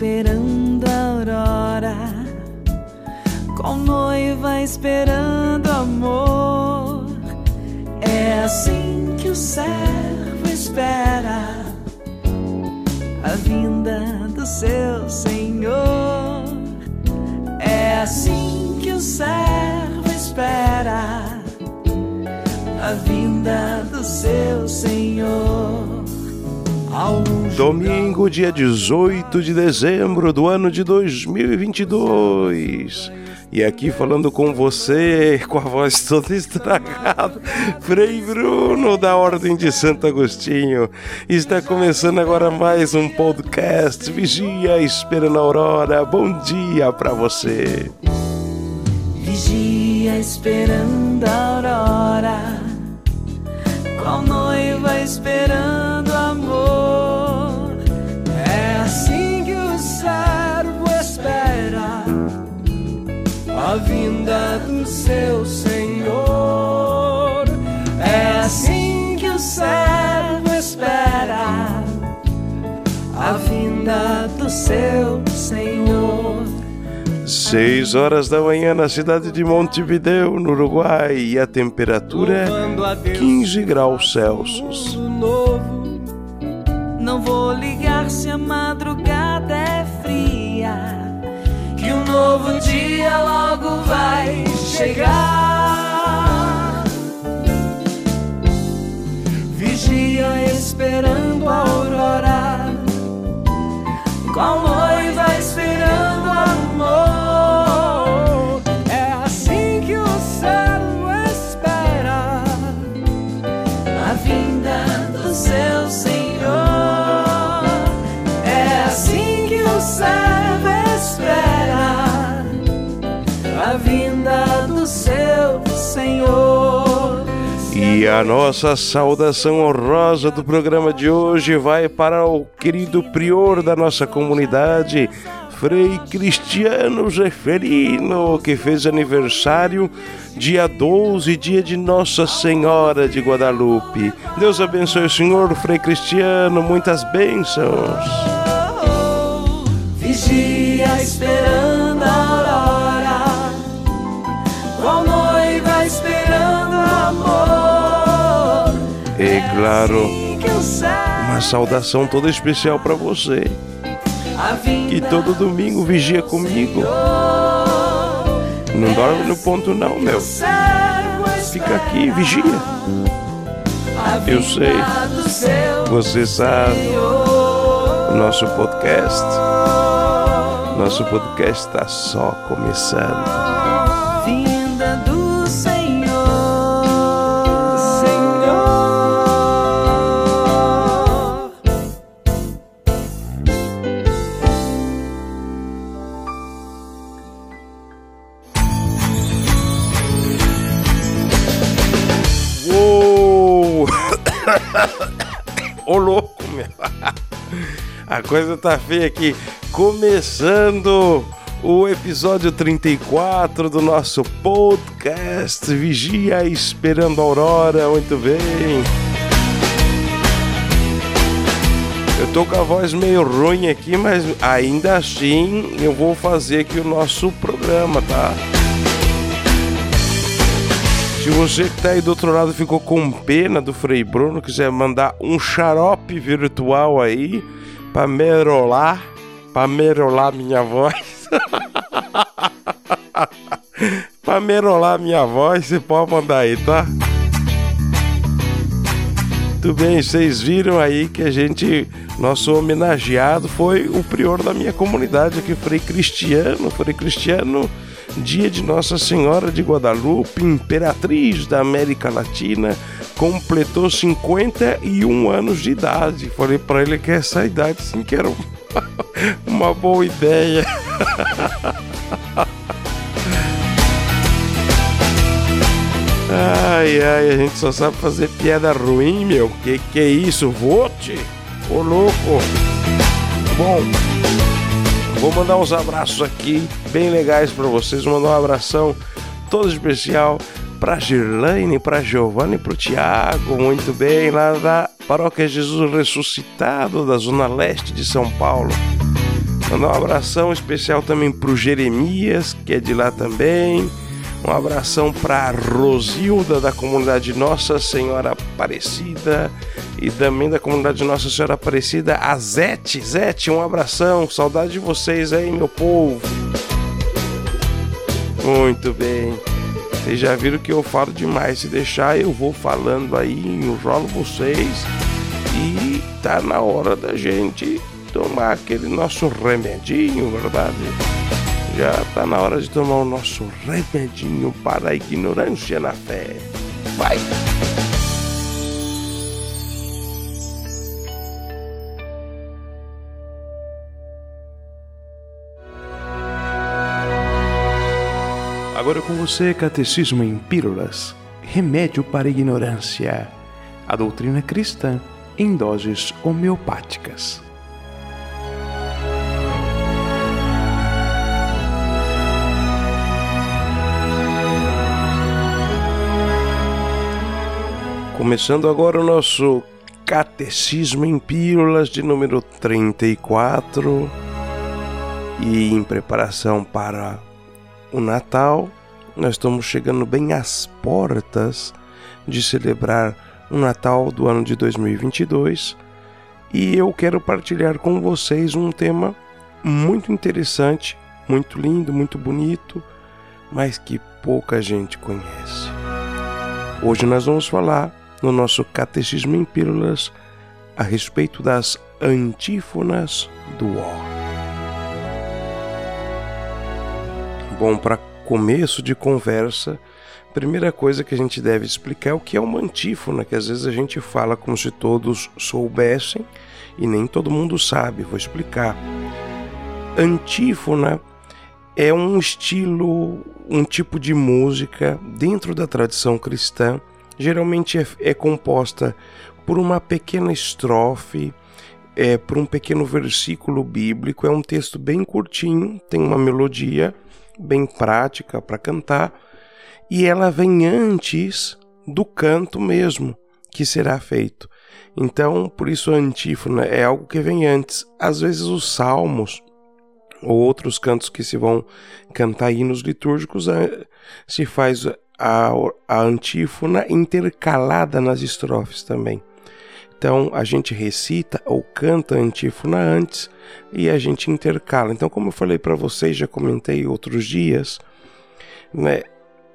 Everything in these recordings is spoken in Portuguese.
esperando a aurora, com noiva esperando amor. É assim que o servo espera a vinda do seu Senhor. É assim que o servo espera a vinda do Domingo, dia 18 de dezembro do ano de 2022. E aqui falando com você, com a voz toda estragada, Frei Bruno da Ordem de Santo Agostinho. Está começando agora mais um podcast Vigia Esperando a Aurora. Bom dia para você. Vigia esperando a aurora, qual noiva esperando a vinda do seu Senhor. É assim que o servo espera a vinda do seu Senhor. Seis horas da manhã na cidade de Montevideo, no Uruguai, e a temperatura Deus 15 graus Celsius. Não vou ligar se a madrugada é fria, que um novo dia logo vai chegar. Vigia esperando a aurora, qual noiva esperando amor. É assim que o servo espera a vinda do seu Senhor. Senhor. E a nossa saudação honrosa do programa de hoje vai para o querido prior da nossa comunidade, Frei Cristiano Zeferino, que fez aniversário dia 12, dia de Nossa Senhora de Guadalupe. Deus abençoe o senhor, Frei Cristiano, muitas bênçãos. Vigia esperando claro, Assim uma saudação toda especial para você, que todo domingo vigia comigo. Não dorme no ponto não, meu. Fica aqui, vigia. Eu sei. Você sabe. O nosso podcast. Nosso podcast está só começando. Coisa tá feia aqui. Começando o episódio 34 do nosso podcast Vigia Esperando a Aurora. Muito bem. Eu tô com a voz meio ruim aqui, mas ainda assim eu vou fazer aqui o nosso programa, tá? Se você que tá aí do outro lado ficou com pena do Frei Bruno, quiser mandar um xarope virtual aí pra merolar, pra merolar minha voz. pra merolar minha voz, você pode mandar aí, tá? Muito bem, vocês viram aí que a gente, nosso homenageado foi o prior da minha comunidade aqui, Frei Cristiano, Frei Cristiano, dia de Nossa Senhora de Guadalupe, imperatriz da América Latina, completou 51 anos de idade. Falei pra ele que essa idade sim que era uma boa ideia. Ai, ai, a gente só sabe fazer piada ruim, meu. Que que é isso? Vote? Ô louco. Bom, vou mandar uns abraços aqui, bem legais pra vocês. Vou mandar um abração todo especial pra Girlaine, pra Giovanni e pro Tiago. Muito bem, lá da Paróquia Jesus Ressuscitado, da Zona Leste de São Paulo. Mandar um abração especial também pro Jeremias, que é de lá também. Um abração para Rosilda da comunidade Nossa Senhora Aparecida e também da comunidade Nossa Senhora Aparecida, a Zete. Zete, um abração, saudade de vocês aí, meu povo. Muito bem. Vocês já viram que eu falo demais. Se deixar, eu vou falando aí, enrolo vocês. E tá na hora da gente tomar aquele nosso remedinho, verdade? Já tá na hora de tomar o nosso remedinho para a ignorância na fé. Vai! Agora com você, Catecismo em Pílulas Remédio para a Ignorância. A doutrina cristã em doses homeopáticas. Começando agora o nosso Catecismo em Pílulas de número 34 e em preparação para o Natal, nós estamos chegando bem às portas de celebrar o Natal do ano de 2022 e eu quero partilhar com vocês um tema muito interessante, muito lindo, muito bonito, mas que pouca gente conhece. Hoje nós vamos falar no nosso Catecismo em Pílulas a respeito das antífonas do Ó. Bom, para começo de conversa, primeira coisa que a gente deve explicar é o que é uma antífona, que às vezes a gente fala como se todos soubessem e nem todo mundo sabe. Vou explicar. Antífona é um estilo, um tipo de música dentro da tradição cristã geralmente é, é composta por uma pequena estrofe, é, por um pequeno versículo bíblico. É um texto bem curtinho, tem uma melodia bem prática para cantar e ela vem antes do canto mesmo que será feito. Então, por isso a antífona é algo que vem antes. Às vezes os salmos ou outros cantos que se vão cantar hinos litúrgicos se faz a, a antífona intercalada nas estrofes também. Então a gente recita ou canta a antífona antes e a gente intercala. Então, como eu falei para vocês, já comentei outros dias, né?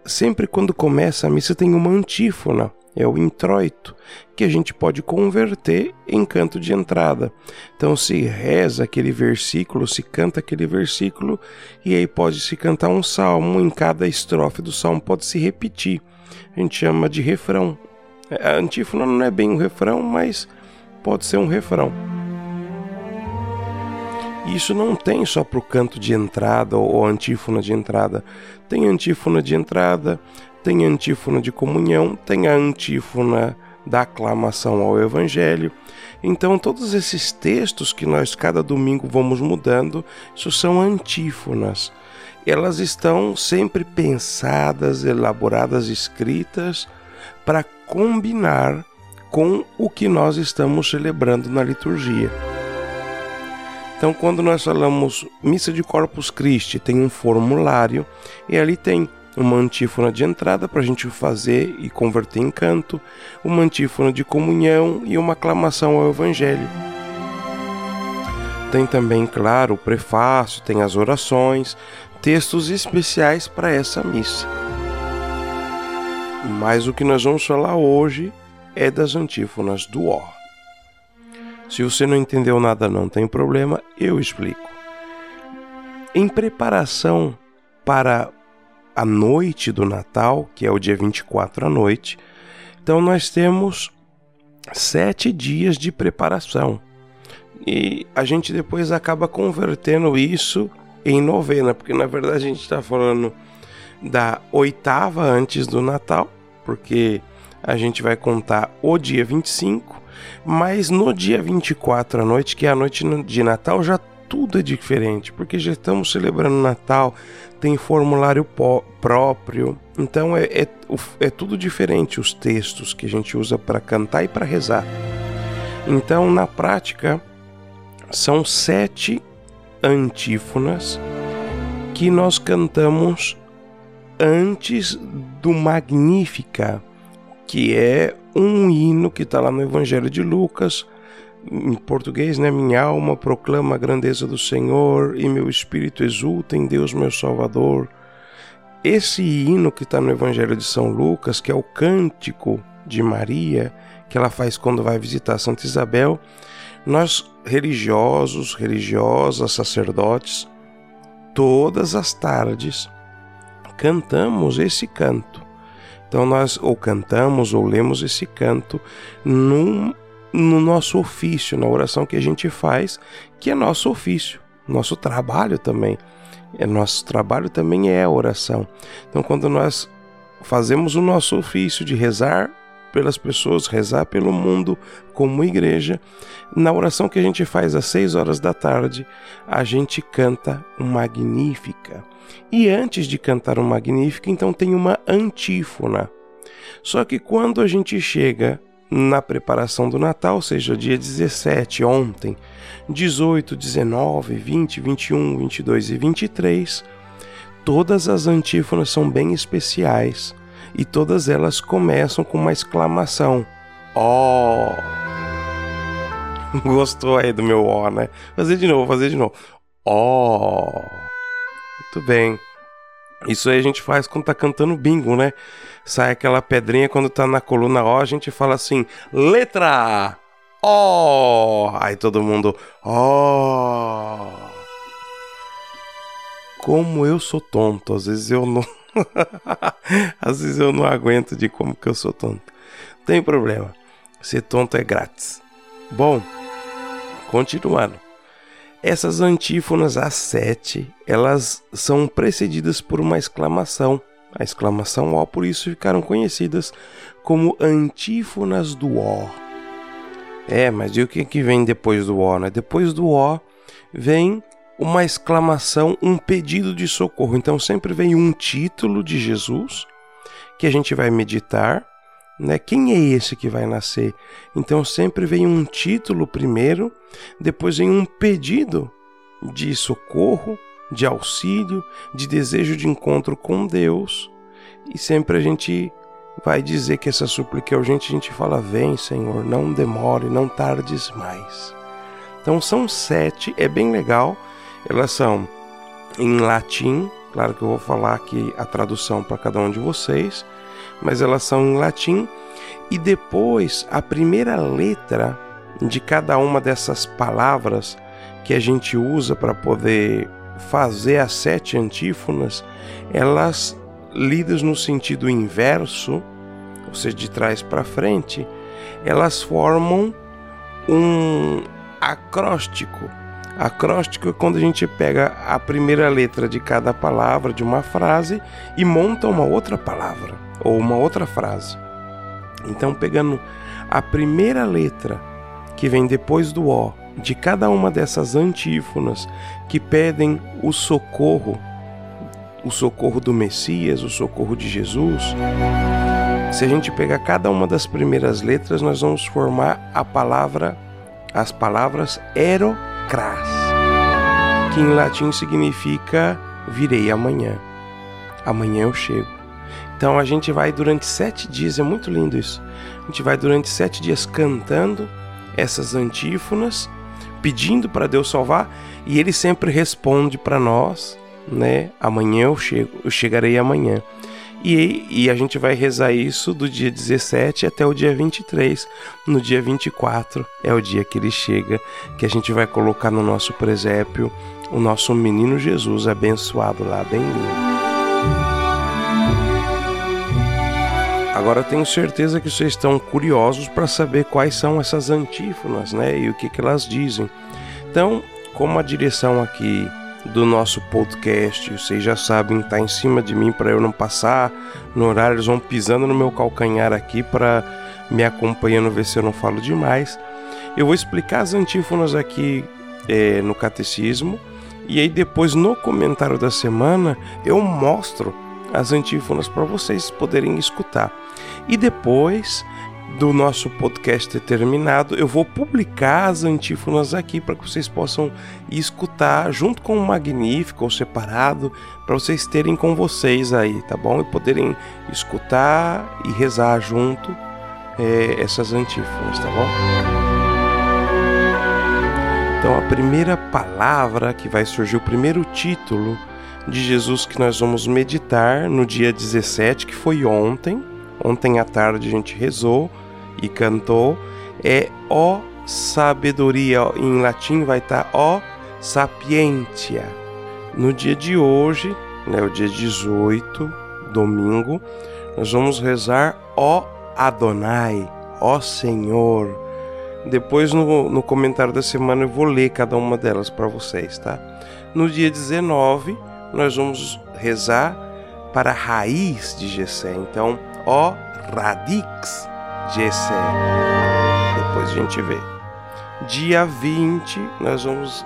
Sempre quando começa a missa tem uma antífona é o introito, que a gente pode converter em canto de entrada. Então se reza aquele versículo, se canta aquele versículo, e aí pode se cantar um salmo, em cada estrofe do salmo pode se repetir. A gente chama de refrão. A antífona não é bem um refrão, mas pode ser um refrão. Isso não tem só para o canto de entrada ou antífona de entrada. Tem antífona de entrada, tem antífona de comunhão, tem a antífona da aclamação ao Evangelho. Então, todos esses textos que nós cada domingo vamos mudando, isso são antífonas. Elas estão sempre pensadas, elaboradas, escritas para combinar com o que nós estamos celebrando na liturgia. Então, quando nós falamos missa de Corpus Christi, tem um formulário e ali tem uma antífona de entrada para a gente fazer e converter em canto, uma antífona de comunhão e uma aclamação ao Evangelho. Tem também, claro, o prefácio, tem as orações, textos especiais para essa missa. Mas o que nós vamos falar hoje é das antífonas do Ó. Se você não entendeu nada, não tem problema, eu explico. Em preparação para a noite do Natal, que é o dia 24 à noite. Então nós temos sete dias de preparação. E a gente depois acaba convertendo isso em novena, porque na verdade a gente está falando da oitava antes do Natal, porque a gente vai contar o dia 25, mas no dia 24 à noite, que é a noite de Natal, já tudo é diferente, porque já estamos celebrando Natal, tem formulário próprio, então é, é, é tudo diferente os textos que a gente usa para cantar e para rezar. Então, na prática, são sete antífonas que nós cantamos antes do Magnífica, que é um hino que está lá no Evangelho de Lucas, em português, né? Minha alma proclama a grandeza do Senhor e meu espírito exulta em Deus, meu Salvador. Esse hino que está no Evangelho de São Lucas, que é o cântico de Maria, que ela faz quando vai visitar Santa Isabel, nós religiosos, religiosas, sacerdotes, todas as tardes cantamos esse canto. Então nós ou cantamos ou lemos esse canto num, no nosso ofício, na oração que a gente faz, que é nosso ofício, nosso trabalho também. É nosso trabalho também é a oração. Então quando nós fazemos o nosso ofício de rezar pelas pessoas, rezar pelo mundo como igreja. Na oração que a gente faz às seis horas da tarde, a gente canta um Magnífica. E antes de cantar um Magnífica, então tem uma antífona. Só que quando a gente chega na preparação do Natal, seja dia 17, ontem, 18, 19, 20, 21, 22 e 23, todas as antífonas são bem especiais e todas elas começam com uma exclamação: Ó! Oh! Gostou aí do meu ó, né? Fazer de novo, fazer de novo. Ó! Oh! Muito bem. Isso aí a gente faz quando tá cantando bingo, né? Sai aquela pedrinha quando tá na coluna ó, a gente fala assim: letra Ó! Oh! Aí todo mundo ó! Oh! Como eu sou tonto, às vezes eu não Às vezes eu não aguento de como que eu sou tonto. Tem problema. Ser tonto é grátis. Bom, continuando. Essas antífonas a sete, elas são precedidas por uma exclamação. A exclamação ó, por isso ficaram conhecidas como antífonas do ó. É, mas e o que, que vem depois do ó? Né? Depois do ó vem uma exclamação, um pedido de socorro. Então sempre vem um título de Jesus que a gente vai meditar, né? Quem é esse que vai nascer? Então sempre vem um título primeiro, depois vem um pedido de socorro, de auxílio, de desejo de encontro com Deus. E sempre a gente vai dizer que essa súplica é urgente, a gente fala: Vem, Senhor, não demore, não tardes mais. Então são sete, é bem legal. Elas são em latim, claro que eu vou falar aqui a tradução para cada um de vocês, mas elas são em latim e depois a primeira letra de cada uma dessas palavras que a gente usa para poder fazer as sete antífonas, elas lidas no sentido inverso, ou seja, de trás para frente, elas formam um acróstico Acróstico é quando a gente pega a primeira letra de cada palavra de uma frase e monta uma outra palavra ou uma outra frase. Então, pegando a primeira letra que vem depois do O de cada uma dessas antífonas que pedem o socorro, o socorro do Messias, o socorro de Jesus. Se a gente pegar cada uma das primeiras letras, nós vamos formar a palavra, as palavras ero cras, que em latim significa virei amanhã. Amanhã eu chego. Então a gente vai durante sete dias, é muito lindo isso. A gente vai durante sete dias cantando essas antífonas, pedindo para Deus salvar, e Ele sempre responde para nós, né? Amanhã eu chego, eu chegarei amanhã. E, e a gente vai rezar isso do dia 17 até o dia 23. No dia 24 é o dia que ele chega, que a gente vai colocar no nosso presépio o nosso menino Jesus abençoado lá, bem lindo. Agora tenho certeza que vocês estão curiosos para saber quais são essas antífonas, né? E o que, que elas dizem. Então, como a direção aqui do nosso podcast. Vocês já sabem, tá em cima de mim para eu não passar no horário. Eles vão pisando no meu calcanhar aqui para me acompanhando, ver se eu não falo demais. Eu vou explicar as antífonas aqui é, no catecismo e aí depois no comentário da semana eu mostro as antífonas para vocês poderem escutar. E depois do nosso podcast ter terminado, eu vou publicar as antífonas aqui para que vocês possam escutar junto com o Magnífico ou separado, para vocês terem com vocês aí, tá bom? E poderem escutar e rezar junto é, essas antífonas, tá bom? Então, a primeira palavra que vai surgir, o primeiro título de Jesus que nós vamos meditar no dia 17, que foi ontem. Ontem à tarde a gente rezou e cantou é ó sabedoria. Em latim vai estar ó sapientia. No dia de hoje, né, o dia 18, domingo, nós vamos rezar ó Adonai, ó Senhor. Depois no, no comentário da semana eu vou ler cada uma delas para vocês, tá? No dia 19, nós vamos rezar para a raiz de Gessé. Então, ó Radix Jessé. Depois a gente vê. Dia 20, nós vamos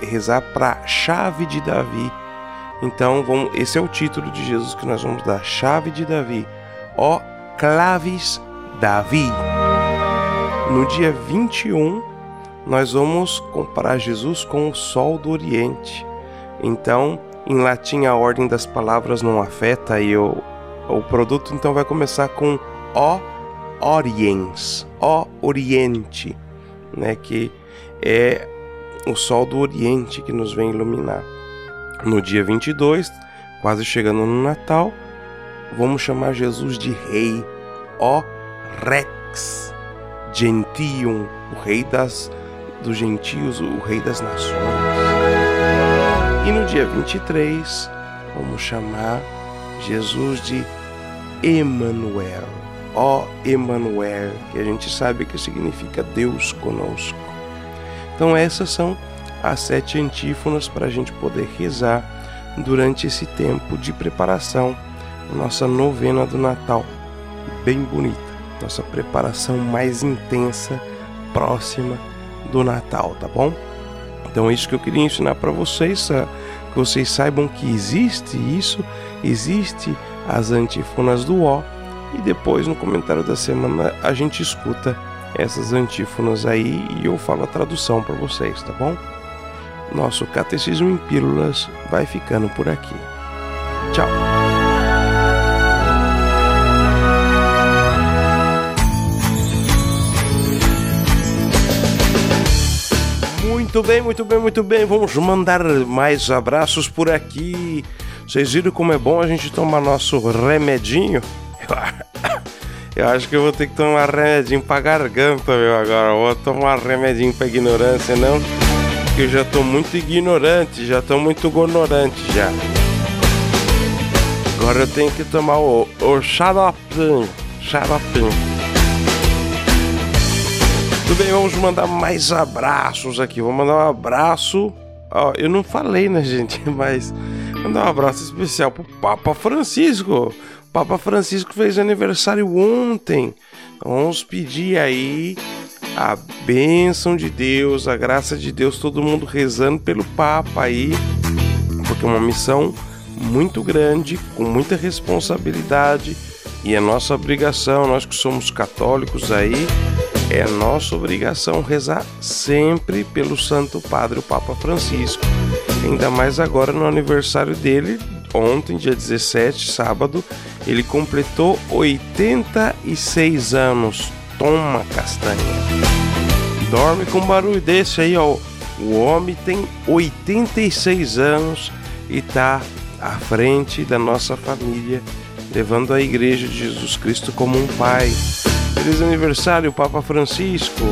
rezar para chave de Davi. Então, vamos, esse é o título de Jesus que nós vamos dar: Chave de Davi. Ó Claves Davi. No dia 21, nós vamos comparar Jesus com o sol do Oriente. Então, em latim, a ordem das palavras não afeta aí o, o produto, então vai começar com Ó Oriens, ó Oriente, né, que é o sol do Oriente que nos vem iluminar. No dia 22, quase chegando no Natal, vamos chamar Jesus de Rei, ó Rex Gentium, o Rei das, dos gentios, o Rei das nações. E no dia 23, vamos chamar Jesus de Emanuel ó Emanuel, que a gente sabe que significa Deus conosco. Então essas são as sete antífonas para a gente poder rezar durante esse tempo de preparação, nossa novena do Natal, bem bonita, nossa preparação mais intensa, próxima do Natal, tá bom? Então é isso que eu queria ensinar para vocês, que vocês saibam que existe isso, existe as antífonas do ó, e depois no comentário da semana a gente escuta essas antífonas aí e eu falo a tradução para vocês, tá bom? Nosso Catecismo em Pílulas vai ficando por aqui. Tchau! Muito bem, muito bem, muito bem. Vamos mandar mais abraços por aqui. Vocês viram como é bom a gente tomar nosso remedinho? Eu acho que eu vou ter que tomar remedinho pra garganta, meu, agora. Vou tomar remedinho pra ignorância, não. Porque eu já tô muito ignorante, já tô muito gonorante já. Agora eu tenho que tomar o, o xaropinho, xaropinho. Tudo bem, vamos mandar mais abraços aqui. Vou mandar um abraço. Ó, eu não falei, né, gente? Mas mandar um abraço especial pro Papa Francisco. Papa Francisco fez aniversário ontem. Vamos pedir aí a bênção de Deus, a graça de Deus, todo mundo rezando pelo Papa aí, porque é uma missão muito grande, com muita responsabilidade e é nossa obrigação, nós que somos católicos aí, é nossa obrigação rezar sempre pelo Santo Padre, o Papa Francisco. Ainda mais agora no aniversário dele, ontem, dia 17, sábado, ele completou 86 anos. Toma castanha. Dorme com um barulho desse aí, ó. O homem tem 86 anos e tá à frente da nossa família, levando a igreja de Jesus Cristo como um pai. Feliz aniversário, Papa Francisco.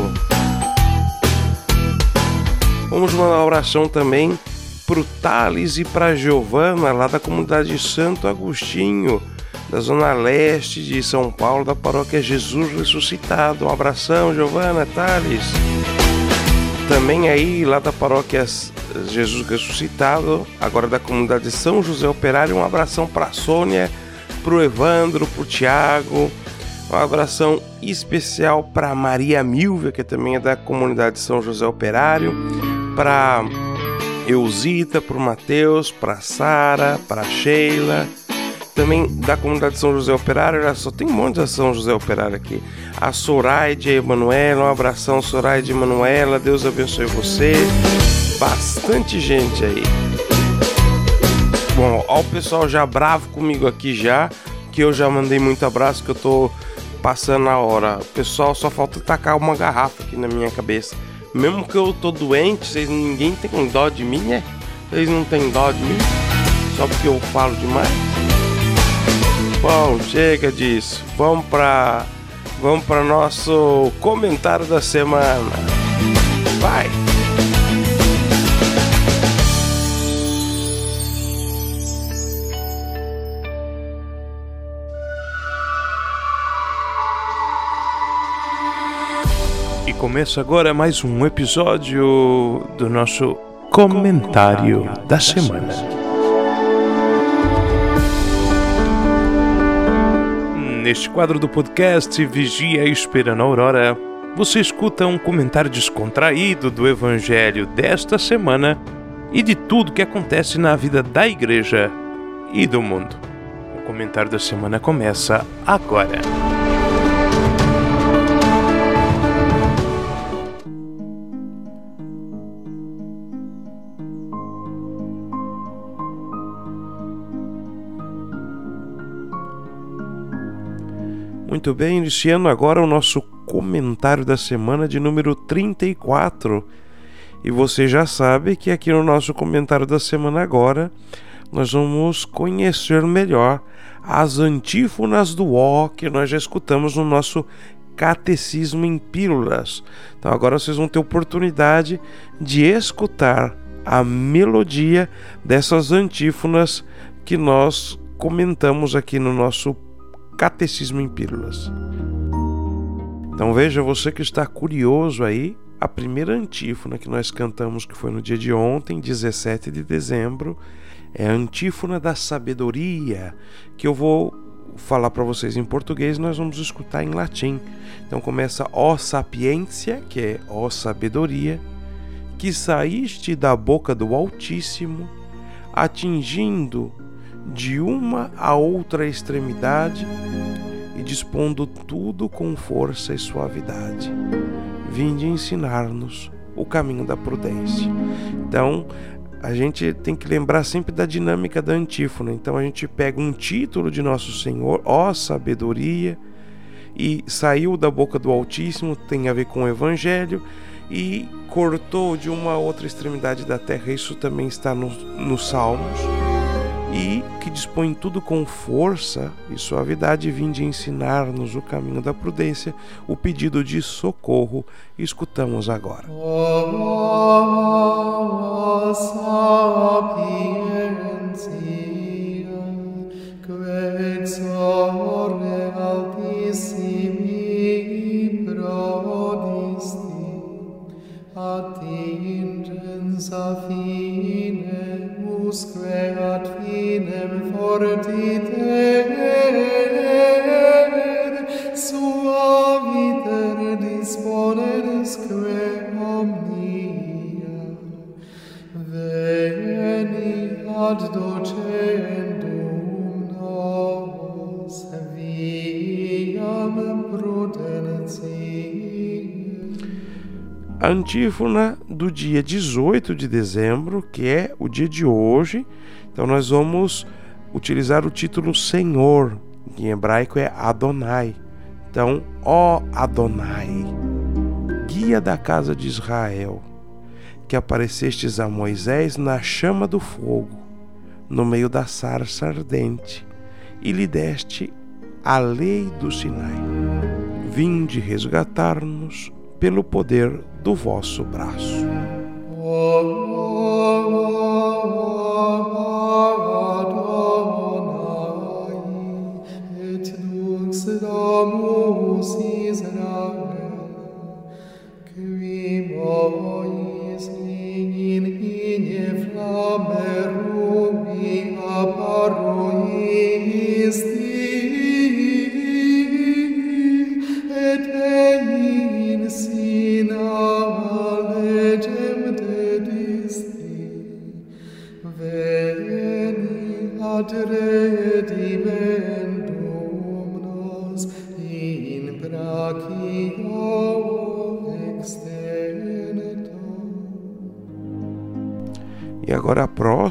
Vamos mandar uma oração também pro Thales e pra Giovana, lá da comunidade Santo Agostinho, da zona leste de São Paulo, da paróquia Jesus Ressuscitado. Um abração, Giovana, Thales. Também aí, lá da paróquia Jesus Ressuscitado, agora da comunidade São José Operário, um abração para Sônia, para o Evandro, para o Tiago, um abração especial para Maria Milvia, que também é da comunidade São José Operário, para Eusita, para o Matheus, para Sara, para Sheila também da comunidade São José Operário, só tem um monte de São José Operário aqui. A Soraide e a Emanuela, um abração Soraide e Emanuela, Deus abençoe você. Bastante gente aí. Bom, ó o pessoal já bravo comigo aqui já, que eu já mandei muito abraço, que eu tô passando a hora. O pessoal só falta tacar uma garrafa aqui na minha cabeça. Mesmo que eu tô doente, vocês ninguém tem dó de mim, né? Vocês não tem dó de mim? Só porque eu falo demais? Bom, chega disso. Vamos para vamos para nosso comentário da semana. Vai. Começa agora mais um episódio do nosso comentário da semana. Neste quadro do podcast Vigia Esperando a Aurora, você escuta um comentário descontraído do Evangelho desta semana e de tudo que acontece na vida da igreja e do mundo. O comentário da semana começa agora. Muito bem, iniciando agora o nosso comentário da semana de número 34. E você já sabe que aqui no nosso comentário da semana agora nós vamos conhecer melhor as antífonas do O que nós já escutamos no nosso Catecismo em Pílulas. Então agora vocês vão ter oportunidade de escutar a melodia dessas antífonas que nós comentamos aqui no nosso Catecismo em Pílulas. Então veja você que está curioso aí, a primeira antífona que nós cantamos, que foi no dia de ontem, 17 de dezembro, é a antífona da sabedoria, que eu vou falar para vocês em português, nós vamos escutar em latim. Então começa ó sapiência, que é ó sabedoria, que saíste da boca do Altíssimo, atingindo de uma a outra extremidade e dispondo tudo com força e suavidade. Vinde ensinar-nos o caminho da prudência. Então, a gente tem que lembrar sempre da dinâmica da antífona. Então, a gente pega um título de Nosso Senhor, ó sabedoria, e saiu da boca do Altíssimo, tem a ver com o Evangelho, e cortou de uma outra extremidade da terra. Isso também está nos no Salmos e que dispõe tudo com força e suavidade, vinde ensinar-nos o caminho da prudência, o pedido de socorro, escutamos agora. Oh, usque ad finem fortiter er, suaviter disponeresque omnia. Veni ad docendum nos viam prudentia a antífona do dia 18 de dezembro, que é o dia de hoje. Então nós vamos utilizar o título Senhor, que em hebraico é Adonai. Então, ó Adonai, guia da casa de Israel, que aparecestes a Moisés na chama do fogo, no meio da sarça ardente, e lhe deste a lei do Sinai. Vinde resgatar-nos pelo poder do vosso braço. Padre di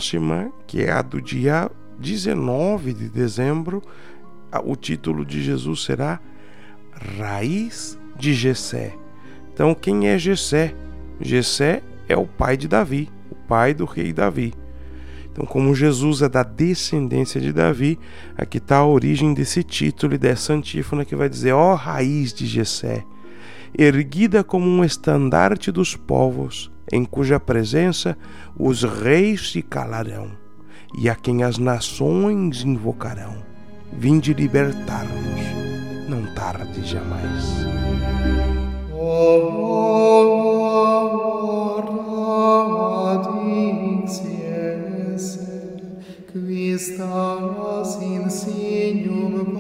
próxima, que é a do dia 19 de dezembro, o título de Jesus será Raiz de Jessé. Então, quem é Jessé? Jessé é o pai de Davi, o pai do rei Davi. Então, como Jesus é da descendência de Davi, aqui está a origem desse título e dessa antífona que vai dizer: Ó oh, raiz de Jessé, erguida como um estandarte dos povos, em cuja presença os reis se calarão, e a quem as nações invocarão. Vinde libertar-nos, não tarde jamais. Quistas in signum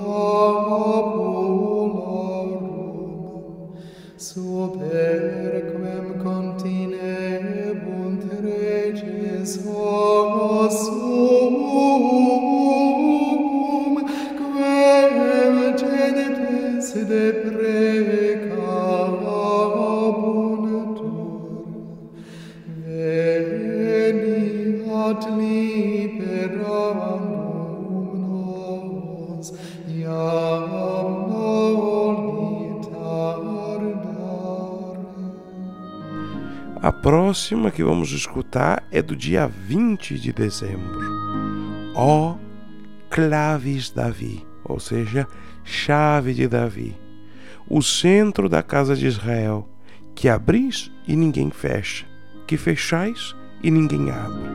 próxima que vamos escutar é do dia 20 de dezembro. Ó Claves Davi, ou seja, chave de Davi, o centro da casa de Israel, que abris e ninguém fecha, que fechais e ninguém abre.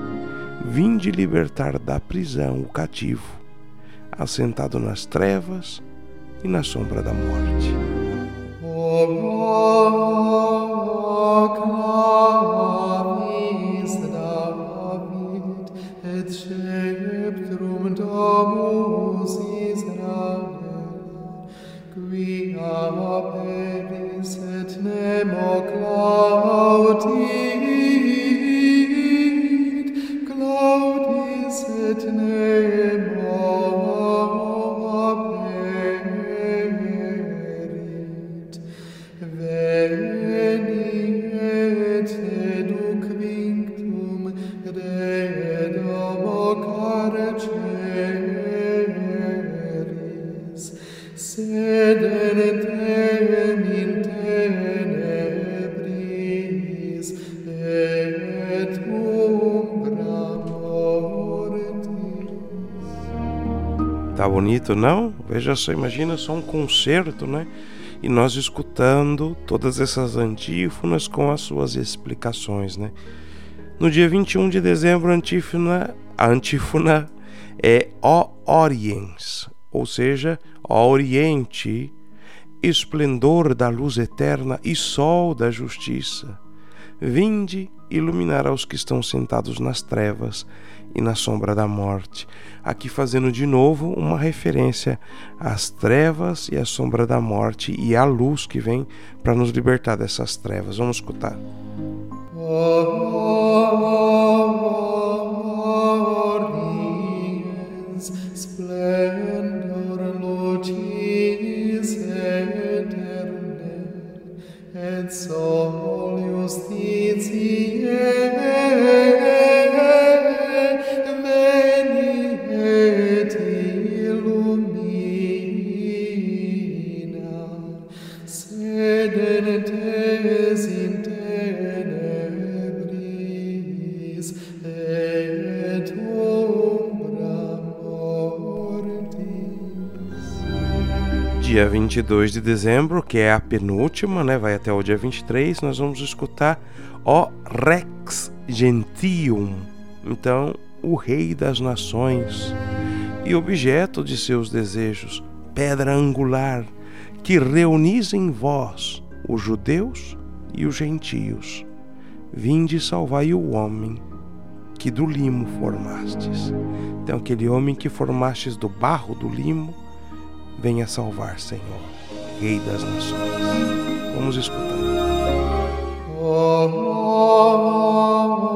Vinde libertar da prisão o cativo, assentado nas trevas e na sombra da morte. Quia peris et nemo claudius, bonito, não? Veja só, imagina só um concerto, né? E nós escutando todas essas antífonas com as suas explicações, né? No dia 21 de dezembro, a antífona, a antífona é Ó Oriens, ou seja, Ó Oriente, esplendor da luz eterna e sol da justiça. Vinde iluminar aos que estão sentados nas trevas e na sombra da morte. Aqui fazendo de novo uma referência às trevas e à sombra da morte e à luz que vem para nos libertar dessas trevas. Vamos escutar. Splendor dia 22 de dezembro, que é a penúltima, né, vai até o dia 23, nós vamos escutar o Rex Gentium. Então, o Rei das Nações e objeto de seus desejos, pedra angular, que reunis em vós os judeus e os gentios. Vinde salvai o homem que do limo formastes. Então, aquele homem que formastes do barro do limo, venha salvar, Senhor, Rei das Nações. Vamos escutar. desideratus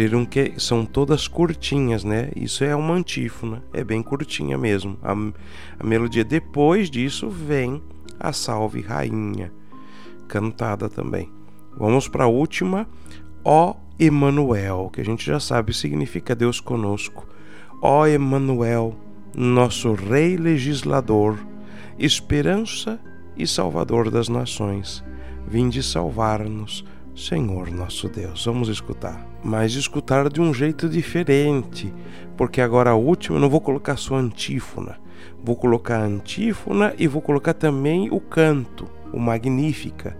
Viram que são todas curtinhas, né? Isso é uma antífona, é bem curtinha mesmo. A, a melodia depois disso vem a Salve Rainha, cantada também. Vamos para a última, Ó Emanuel, que a gente já sabe significa Deus conosco. Ó Emanuel, nosso Rei legislador, esperança e Salvador das nações, vinde salvar-nos Senhor nosso Deus. Vamos escutar, mas escutar de um jeito diferente, porque agora a última eu não vou colocar só antífona, vou colocar antífona e vou colocar também o canto, o Magnífica.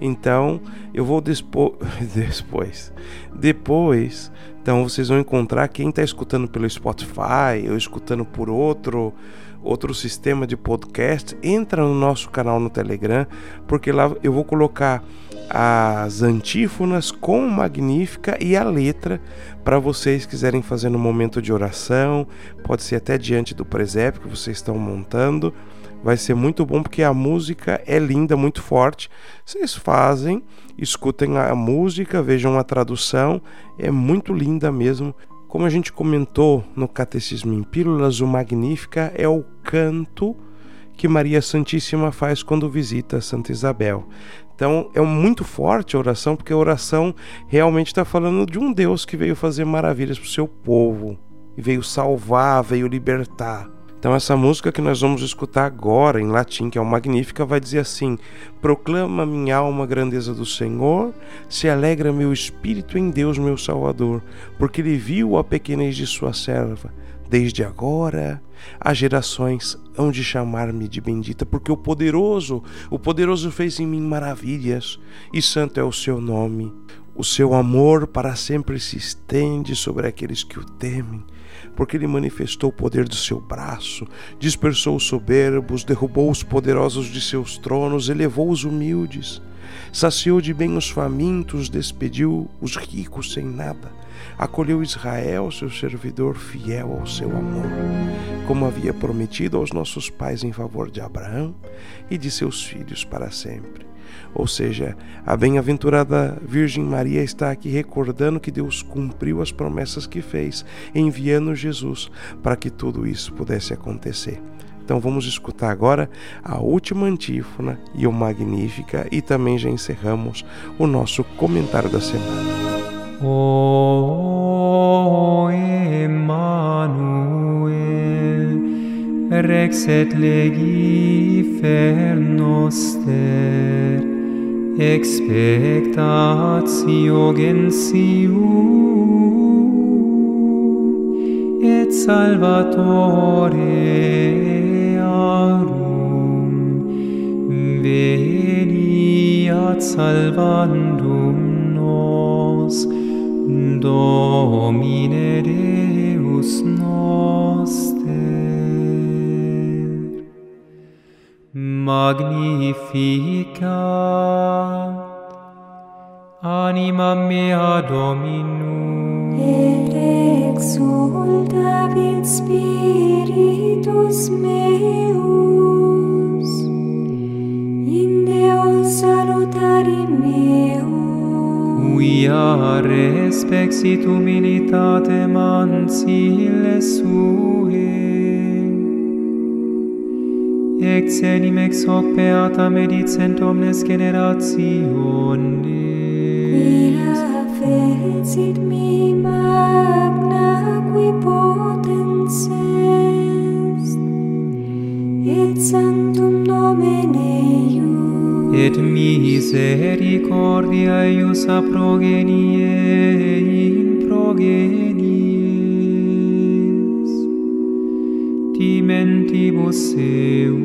Então eu vou despo... depois, depois, então vocês vão encontrar quem está escutando pelo Spotify ou escutando por outro outro sistema de podcast, entra no nosso canal no Telegram, porque lá eu vou colocar as antífonas com Magnífica e a letra para vocês quiserem fazer no momento de oração, pode ser até diante do presépio que vocês estão montando. Vai ser muito bom porque a música é linda, muito forte. Vocês fazem, escutem a música, vejam a tradução, é muito linda mesmo. Como a gente comentou no Catecismo em Pílulas, o Magnífica é o canto que Maria Santíssima faz quando visita Santa Isabel. Então é muito forte a oração, porque a oração realmente está falando de um Deus que veio fazer maravilhas para o seu povo, e veio salvar, veio libertar. Então essa música que nós vamos escutar agora em latim, que é o Magnífica, vai dizer assim: Proclama minha alma a grandeza do Senhor, se alegra meu espírito em Deus meu Salvador, porque ele viu a pequenez de sua serva. Desde agora as gerações hão de chamar-me de bendita, porque o poderoso, o poderoso fez em mim maravilhas, e santo é o seu nome. O seu amor para sempre se estende sobre aqueles que o temem, porque ele manifestou o poder do seu braço, dispersou os soberbos, derrubou os poderosos de seus tronos, elevou os humildes, saciou de bem os famintos, despediu os ricos sem nada acolheu Israel, seu servidor fiel ao seu amor, como havia prometido aos nossos pais em favor de Abraão e de seus filhos para sempre. Ou seja, a bem-aventurada Virgem Maria está aqui recordando que Deus cumpriu as promessas que fez, enviando Jesus para que tudo isso pudesse acontecer. Então vamos escutar agora a última antífona e o Magnífica e também já encerramos o nosso comentário da semana. O Emmanuel, rex et legifer noster, expectatio gensium, et salvatore aurum, veni ad salvandum nos, Domine Deus noster. Magnificat anima mea Dominum, exultavit spiritus meus. In deo salutari meus. Quia respexit humilitate mansile sue. Ex enim ex hoc beata medicent omnes generationes. Quia fecit mi mag omnipotens est, et sanctum nomen eius, et misericordia Ius a progenie in progenies, timentibus Eum,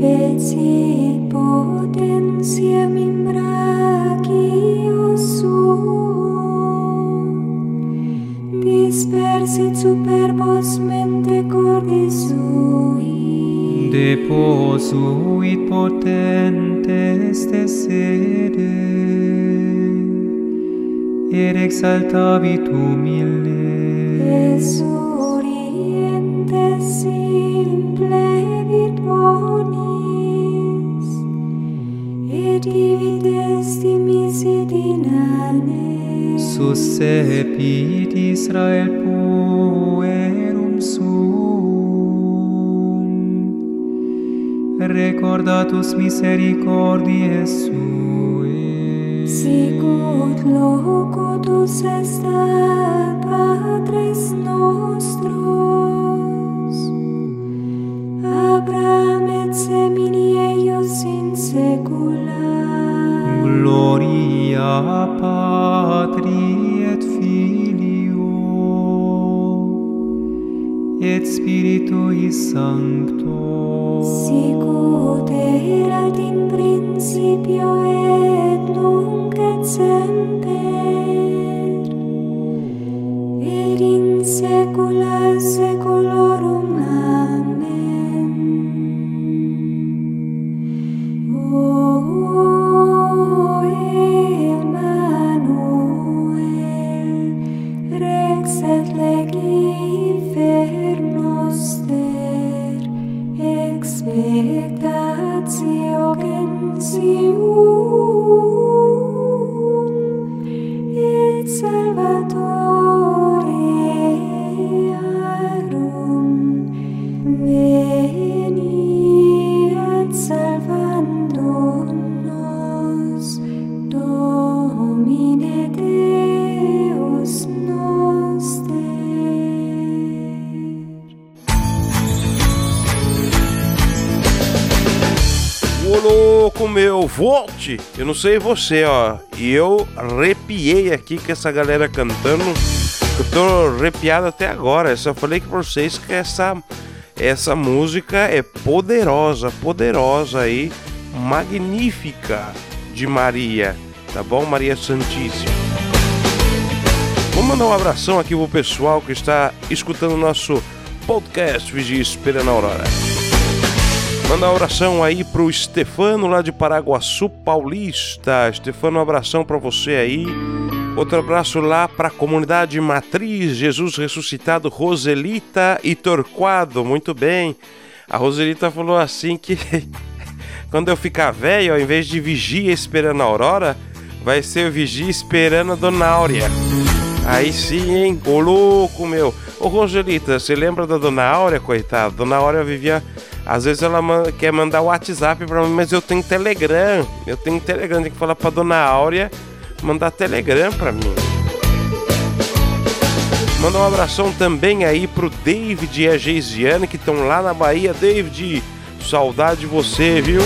fecit potentiam in brachio suum, posuit potentes te sede, ed exaltavit humile. Es orientes simple vit bonis, et divit esti misidin ane. Suscepit Israel puer, recordatus misericordiae sue. Sicut locutus est Patris nostrum, Eu não sei você, ó. E eu arrepiei aqui com essa galera cantando. Eu tô arrepiado até agora. Eu só falei pra vocês que essa, essa música é poderosa, poderosa aí, magnífica de Maria. Tá bom, Maria Santíssima? Vamos mandar um abração aqui pro pessoal que está escutando o nosso podcast Vigia Esperando a Aurora. Manda oração aí pro Stefano lá de Paraguaçu Paulista. Stefano, um abração pra você aí. Outro abraço lá pra comunidade Matriz Jesus Ressuscitado, Roselita e Torquado. Muito bem. A Roselita falou assim que quando eu ficar velho, ao invés de vigia esperando a aurora, vai ser vigia esperando a Dona Áurea. Aí sim, hein? Ô louco, meu. Ô Roselita, você lembra da Dona Áurea, coitada? Dona Áurea vivia. Às vezes ela quer mandar o WhatsApp pra mim, mas eu tenho Telegram. Eu tenho Telegram, tem que falar pra Dona Áurea mandar Telegram pra mim. Manda um abração também aí pro David e a Geisiane que estão lá na Bahia. David, saudade de você, viu?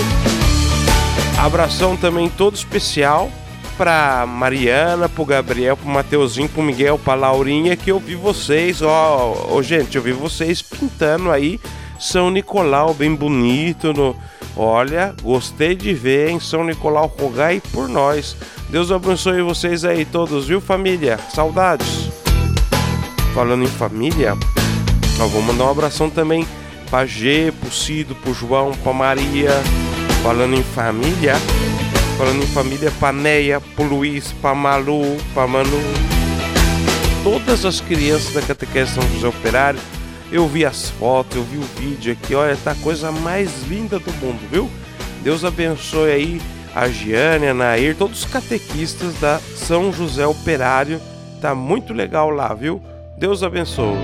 Abração também todo especial pra Mariana, pro Gabriel, pro Mateuzinho, pro Miguel, pra Laurinha, que eu vi vocês, ó, ó, gente, eu vi vocês pintando aí São Nicolau bem bonito no Olha, gostei de ver em São Nicolau rogai por nós. Deus abençoe vocês aí todos, viu, família? Saudades. Falando em família, ó, vou mandar um abração também pra G, pro Cido, pro João, pra Maria. Falando em família, falando em família, pra Neia, pro Luiz, pra Malu, pra Manu. Todas as crianças da Catequese São José Operário. Eu vi as fotos, eu vi o vídeo aqui, olha, tá a coisa mais linda do mundo, viu? Deus abençoe aí a Giane, a Nair, todos os catequistas da São José Operário. Tá muito legal lá, viu? Deus abençoe.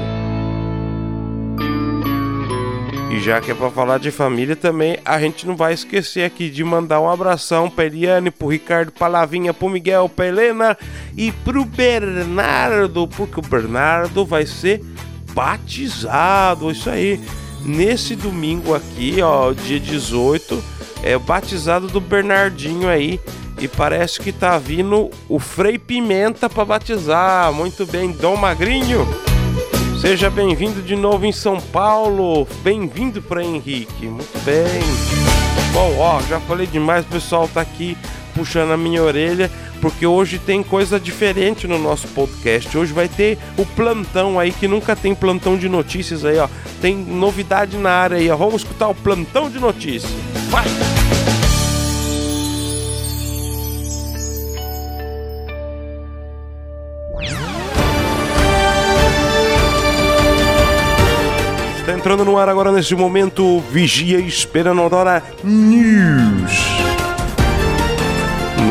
E já que é pra falar de família também, a gente não vai esquecer aqui de mandar um abração pra Eliane, pro Ricardo, pra Lavinha, pro Miguel, pra Helena e pro Bernardo, porque o Bernardo vai ser batizado. Isso aí. Nesse domingo aqui, ó, dia 18, é o batizado do Bernardinho aí. E parece que tá vindo o Frei Pimenta pra batizar. Muito bem, Dom Magrinho. Seja bem-vindo de novo em São Paulo. Bem-vindo para Henrique. Muito bem. Bom, ó, já falei demais, o pessoal tá aqui puxando a minha orelha, porque hoje tem coisa diferente no nosso podcast. Hoje vai ter o plantão aí, que nunca tem plantão de notícias aí, ó. Tem novidade na área aí, ó. Vamos escutar o plantão de notícias. Vai! Entrando no ar agora nesse momento, Vigia Esperando Aurora News.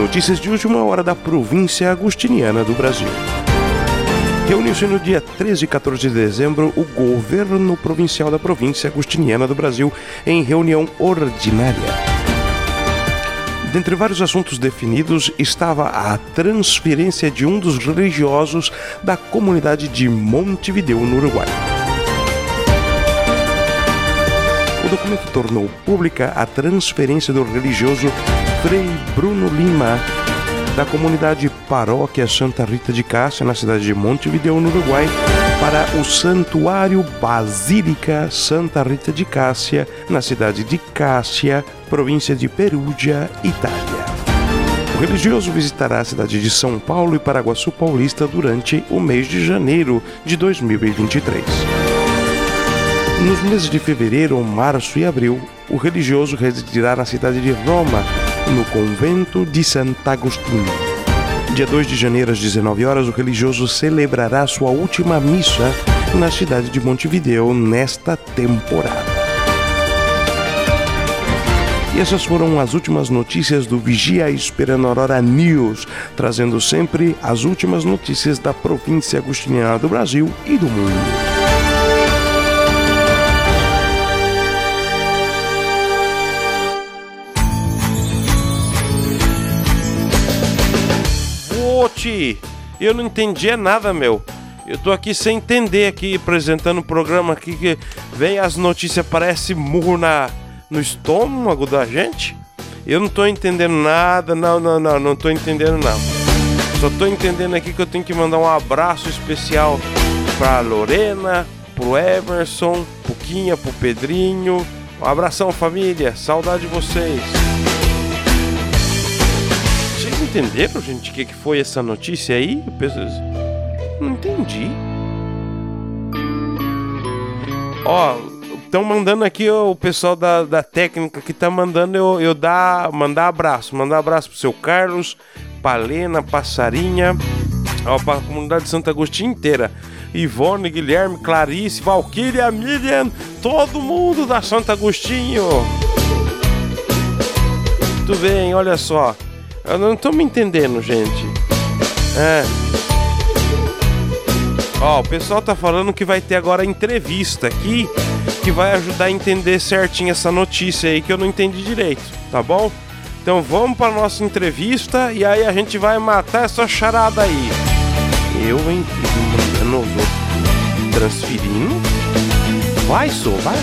Notícias de última hora da província agustiniana do Brasil. Reuniu-se no dia 13 e 14 de dezembro o governo provincial da província agustiniana do Brasil em reunião ordinária. Dentre vários assuntos definidos estava a transferência de um dos religiosos da comunidade de Montevideo, no Uruguai. Documento tornou pública a transferência do religioso Frei Bruno Lima da comunidade Paróquia Santa Rita de Cássia, na cidade de Montevideo, no Uruguai, para o Santuário Basílica Santa Rita de Cássia, na cidade de Cássia, província de Perugia, Itália. O religioso visitará a cidade de São Paulo e Paraguaçu Paulista durante o mês de janeiro de 2023. Nos meses de fevereiro, março e abril, o religioso residirá na cidade de Roma, no convento de Sant'Agostino. Dia 2 de janeiro, às 19 horas, o religioso celebrará sua última missa na cidade de Montevideo nesta temporada. E essas foram as últimas notícias do Vigia Esperando Aurora News, trazendo sempre as últimas notícias da província agustiniana do Brasil e do mundo. Ti, eu não entendi nada, meu. Eu tô aqui sem entender aqui, apresentando o programa aqui, que vem as notícias, parece murro na, no estômago da gente. Eu não tô entendendo nada, não, não, não, não tô entendendo não. Só tô entendendo aqui que eu tenho que mandar um abraço especial pra Lorena, pro Emerson, pro Quinha, pro Pedrinho. Um abração, família. Saudade de vocês entenderam, gente, o que, que foi essa notícia aí? Pessoas... Não entendi. Ó, estão mandando aqui o pessoal da, da técnica que tá mandando eu, eu dar, mandar abraço. Mandar abraço pro seu Carlos, Palena, Passarinha, ó, pra comunidade de Santo Agostinho inteira. Ivone, Guilherme, Clarice, Valquíria, Miriam, todo mundo da Santo Agostinho. Muito bem, olha só. Eu não tô me entendendo, gente. É. Ó, o pessoal tá falando que vai ter agora entrevista aqui que vai ajudar a entender certinho essa notícia aí que eu não entendi direito, tá bom? Então vamos para nossa entrevista e aí a gente vai matar essa charada aí. Eu, hein? Mandando, transferindo. Vai, só, vai.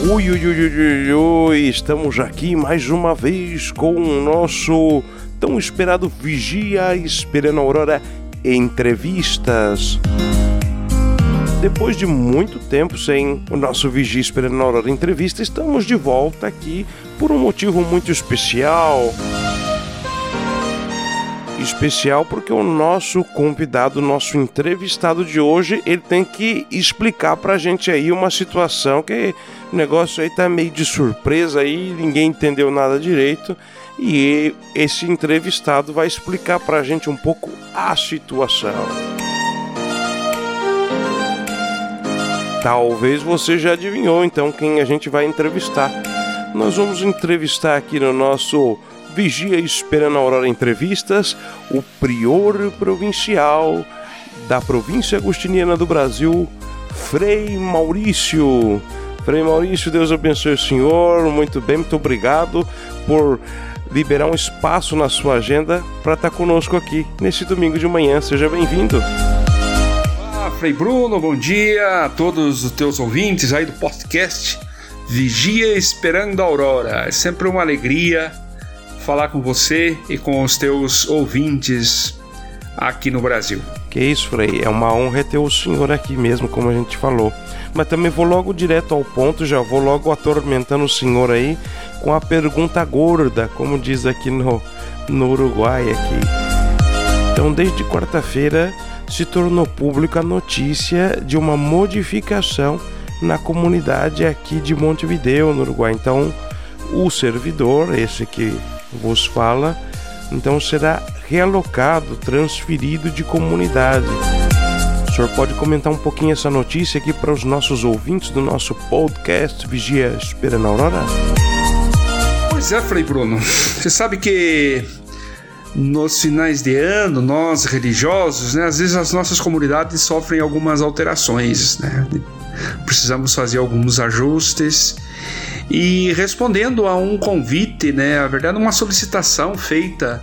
Ui, ui, ui, ui, ui, estamos aqui mais uma vez com o nosso tão esperado Vigia Esperando a Aurora Entrevistas. Depois de muito tempo sem o nosso Vigia Esperando a Aurora Entrevista, estamos de volta aqui por um motivo muito especial especial porque o nosso convidado, nosso entrevistado de hoje, ele tem que explicar pra gente aí uma situação que o negócio aí tá meio de surpresa aí, ninguém entendeu nada direito. E esse entrevistado vai explicar pra gente um pouco a situação. Talvez você já adivinhou então quem a gente vai entrevistar. Nós vamos entrevistar aqui no nosso Vigia Esperando a Aurora Entrevistas, o prior provincial da província agustiniana do Brasil, Frei Maurício. Frei Maurício, Deus abençoe o senhor, muito bem, muito obrigado por liberar um espaço na sua agenda para estar tá conosco aqui nesse domingo de manhã. Seja bem-vindo. Olá, Frei Bruno, bom dia a todos os teus ouvintes aí do podcast Vigia Esperando a Aurora. É sempre uma alegria falar com você e com os teus ouvintes aqui no Brasil. Que isso, Frei. É uma honra ter o senhor aqui mesmo, como a gente falou. Mas também vou logo direto ao ponto, já vou logo atormentando o senhor aí com a pergunta gorda, como diz aqui no, no Uruguai aqui. Então, desde quarta-feira se tornou pública a notícia de uma modificação na comunidade aqui de Montevideo, no Uruguai. Então, o servidor, esse que vos fala, então será realocado, transferido de comunidade. O senhor pode comentar um pouquinho essa notícia aqui para os nossos ouvintes do nosso podcast Vigia Esperando a Aurora? Pois é, Frei Bruno. Você sabe que nos finais de ano, nós religiosos, né, às vezes as nossas comunidades sofrem algumas alterações, né? Precisamos fazer alguns ajustes e respondendo a um convite, né, a verdade, uma solicitação feita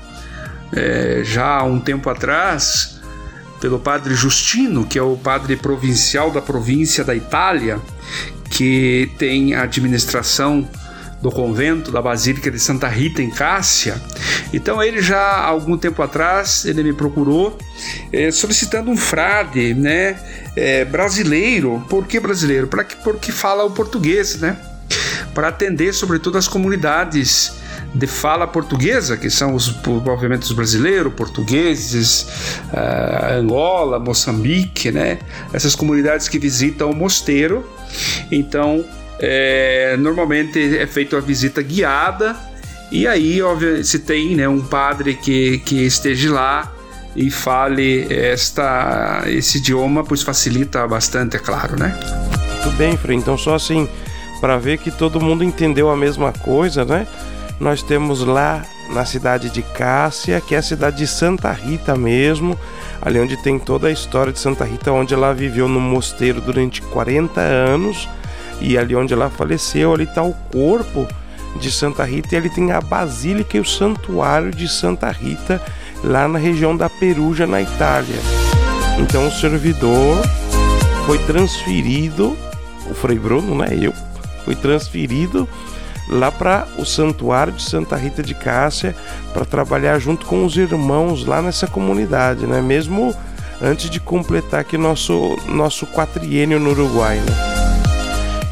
é, já há um tempo atrás pelo padre Justino, que é o padre provincial da província da Itália, que tem a administração do convento da Basílica de Santa Rita em Cássia. Então ele já há algum tempo atrás ele me procurou é, solicitando um frade, né, é, brasileiro. Por que brasileiro? Para que porque fala o português, né? Para atender sobretudo as comunidades de fala portuguesa, que são os, obviamente os brasileiros, portugueses, uh, Angola, Moçambique, né? Essas comunidades que visitam o mosteiro. Então, é, normalmente é feita a visita guiada e aí, óbvio, se tem né, um padre que, que esteja lá e fale esta, esse idioma, pois facilita bastante, é claro, né? Muito bem, Frei. Então, só assim, para ver que todo mundo entendeu a mesma coisa, né? Nós temos lá na cidade de Cássia, que é a cidade de Santa Rita mesmo, ali onde tem toda a história de Santa Rita, onde ela viveu no mosteiro durante 40 anos e ali onde ela faleceu, ali está o corpo de Santa Rita e ali tem a basílica e o santuário de Santa Rita lá na região da Perugia, na Itália. Então o servidor foi transferido, o Frei Bruno, né, eu, foi transferido lá para o santuário de Santa Rita de Cássia para trabalhar junto com os irmãos lá nessa comunidade, né? Mesmo antes de completar aqui nosso nosso quatriênio no Uruguai, né?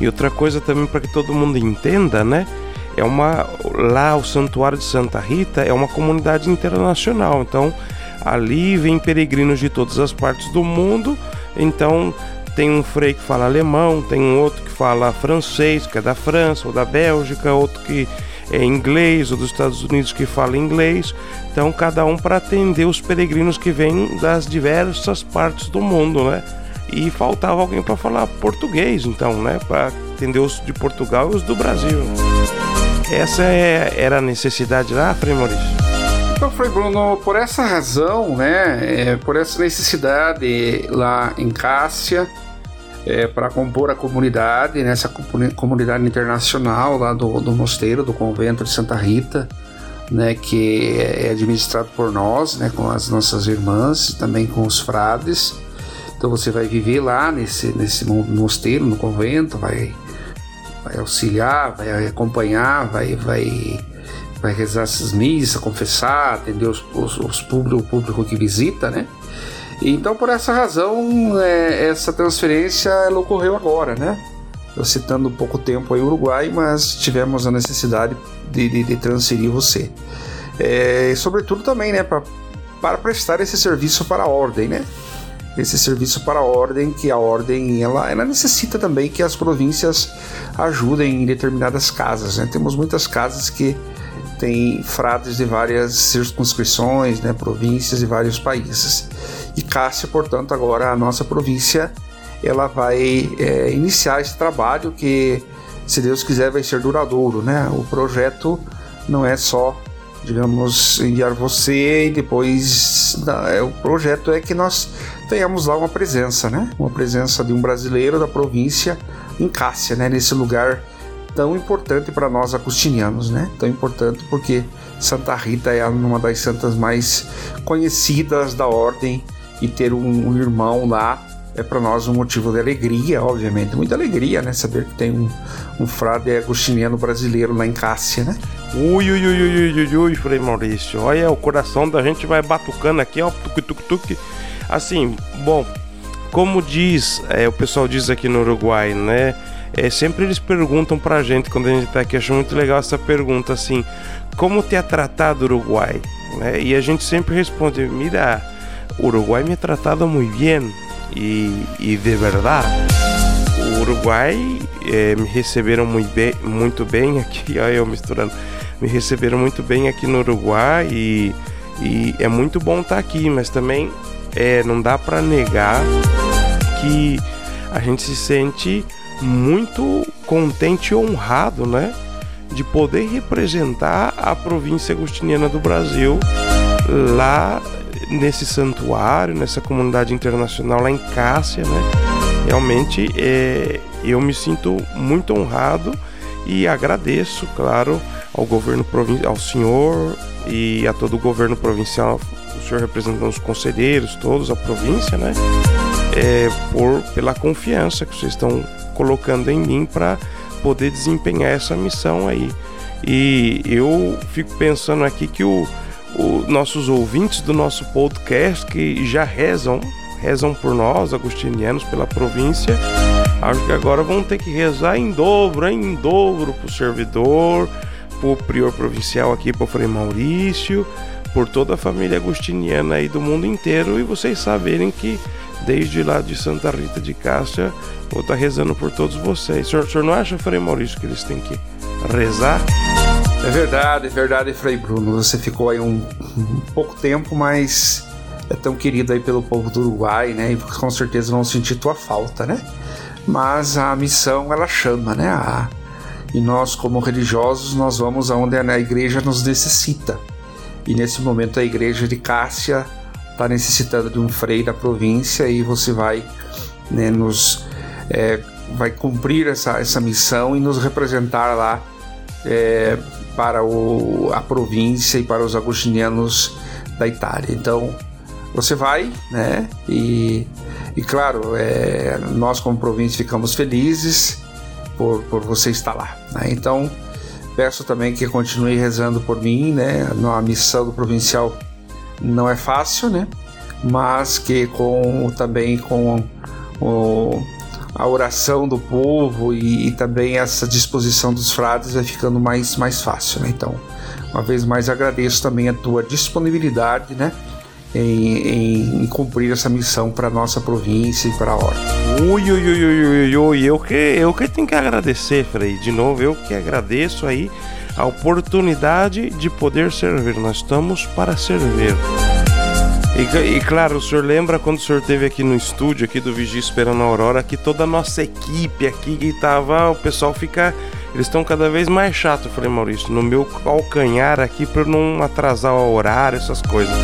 E outra coisa também para que todo mundo entenda, né? É uma lá o Santuário de Santa Rita é uma comunidade internacional. Então, ali vem peregrinos de todas as partes do mundo. Então, tem um frei que fala alemão, tem um outro que fala francês, que é da França ou da Bélgica, outro que é inglês ou dos Estados Unidos que fala inglês. Então, cada um para atender os peregrinos que vêm das diversas partes do mundo, né? e faltava alguém para falar português, então, né, para atender os de Portugal e os do Brasil. Essa é, era a necessidade lá, Frei Maurício? Então, Frei Bruno, por essa razão, né, é, por essa necessidade lá em Cássia, é, para compor a comunidade, né, comunidade internacional lá do, do mosteiro, do convento de Santa Rita, né, que é administrado por nós, né, com as nossas irmãs, também com os frades. Então você vai viver lá nesse, nesse mosteiro, no convento, vai, vai auxiliar, vai acompanhar, vai, vai, vai rezar essas missas, confessar, atender os, os, os público, o público que visita, né? Então, por essa razão, é, essa transferência ela ocorreu agora, né? Eu citando pouco tempo aí o Uruguai, mas tivemos a necessidade de, de, de transferir você. É, sobretudo também, né, pra, para prestar esse serviço para a ordem, né? esse serviço para a ordem, que a ordem ela, ela necessita também que as províncias ajudem em determinadas casas. Né? Temos muitas casas que têm frades de várias circunscrições, né? províncias de vários países. E Cássia, portanto, agora a nossa província, ela vai é, iniciar esse trabalho que, se Deus quiser, vai ser duradouro. Né? O projeto não é só digamos, enviar você e depois é, o projeto é que nós tenhamos lá uma presença, né? Uma presença de um brasileiro da província em Cássia, né? Nesse lugar tão importante para nós agustinianos, né? Tão importante porque Santa Rita é uma das santas mais conhecidas da ordem e ter um, um irmão lá é para nós um motivo de alegria, obviamente, muita alegria, né? Saber que tem um, um frade agustiniano brasileiro lá em Cássia, né? Ui, ui, ui, ui, ui, ui, Frei Maurício. Olha, o coração da gente vai batucando aqui, ó, tuc, tuc, tuc. Assim, bom, como diz, é, o pessoal diz aqui no Uruguai, né? É, sempre eles perguntam pra gente quando a gente tá aqui, acho muito legal essa pergunta, assim, como te ha tratado o Uruguai? Né? E a gente sempre responde, mira, Uruguai me ha tratado muito bem, e, e de verdade, o Uruguai é, me receberam muito bem, muito bem aqui, olha eu misturando, me receberam muito bem aqui no Uruguai e E é muito bom estar aqui, mas também é, não dá para negar que a gente se sente muito contente e honrado, né? De poder representar a província agostiniana do Brasil lá nesse santuário, nessa comunidade internacional lá em Cássia, né? Realmente é, eu me sinto muito honrado e agradeço, claro, ao governo ao senhor e a todo o governo provincial, o senhor representando os conselheiros, todos, a província, né? É, por, pela confiança que vocês estão colocando em mim para poder desempenhar essa missão aí. E eu fico pensando aqui que o, o, nossos ouvintes do nosso podcast que já rezam, rezam por nós, agostinianos, pela província, acho que agora vão ter que rezar em dobro, em dobro para o servidor, para o prior provincial aqui, para o Frei Maurício, por toda a família agostiniana aí do mundo inteiro e vocês saberem que desde lá de Santa Rita de Cássia vou estar rezando por todos vocês. O senhor, o senhor não acha, Frei Maurício, que eles têm que rezar? É verdade, é verdade, Frei Bruno. Você ficou aí um, um pouco tempo, mas é tão querido aí pelo povo do Uruguai, né? E com certeza vão sentir tua falta, né? Mas a missão ela chama, né? A, e nós, como religiosos, nós vamos aonde a igreja nos necessita. E nesse momento a igreja de Cássia está necessitando de um frei da província e você vai né, nos é, vai cumprir essa, essa missão e nos representar lá é, para o, a província e para os agostinianos da Itália. Então você vai, né? E, e claro, é, nós como província ficamos felizes por, por você estar lá. Né? Então peço também que continue rezando por mim, né? A missão do provincial não é fácil, né? Mas que com também com o, a oração do povo e, e, também essa disposição dos frades vai ficando mais, mais fácil, né? Então, uma vez mais agradeço também a tua disponibilidade, né? Em, em, cumprir essa missão para nossa província e para a ordem. Ui, ui, ui, ui, ui, eu que eu que tenho que agradecer, Frei. De novo, eu que agradeço aí a oportunidade de poder servir. Nós estamos para servir. E, e, claro, o senhor lembra quando o senhor esteve aqui no estúdio aqui do Vigia Esperando a Aurora, que toda a nossa equipe aqui que tava, o pessoal fica, eles estão cada vez mais chato, eu falei, Maurício, no meu calcanhar aqui para não atrasar o horário, essas coisas.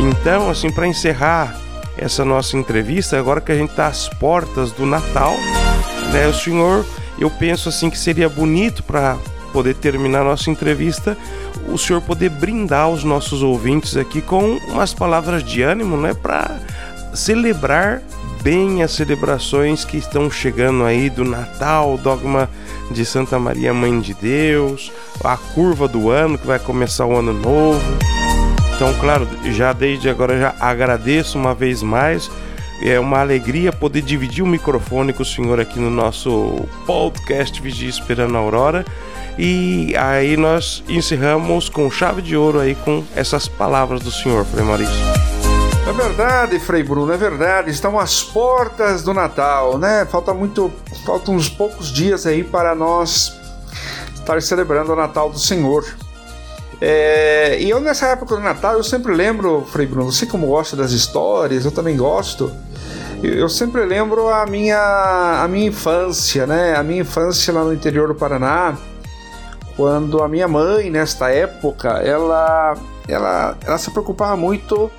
Então, assim, para encerrar essa nossa entrevista, agora que a gente está às portas do Natal, né, o senhor, eu penso assim que seria bonito para poder terminar nossa entrevista, o senhor poder brindar os nossos ouvintes aqui com umas palavras de ânimo, né, para celebrar bem as celebrações que estão chegando aí do Natal, dogma de Santa Maria Mãe de Deus, a curva do ano que vai começar o ano novo. Então, claro, já desde agora já agradeço uma vez mais. É uma alegria poder dividir o microfone com o senhor aqui no nosso podcast Vigia Esperando a Aurora. E aí nós encerramos com chave de ouro aí com essas palavras do Senhor, Frei Maurício. É verdade, Frei Bruno, é verdade. Estão às portas do Natal, né? Falta muito, faltam uns poucos dias aí para nós estar celebrando o Natal do Senhor. É, e eu nessa época do Natal eu sempre lembro, Frei Bruno, você como gosta das histórias, eu também gosto. Eu sempre lembro a minha a minha infância, né? A minha infância lá no interior do Paraná quando a minha mãe, nesta época, ela, ela, ela se preocupava muito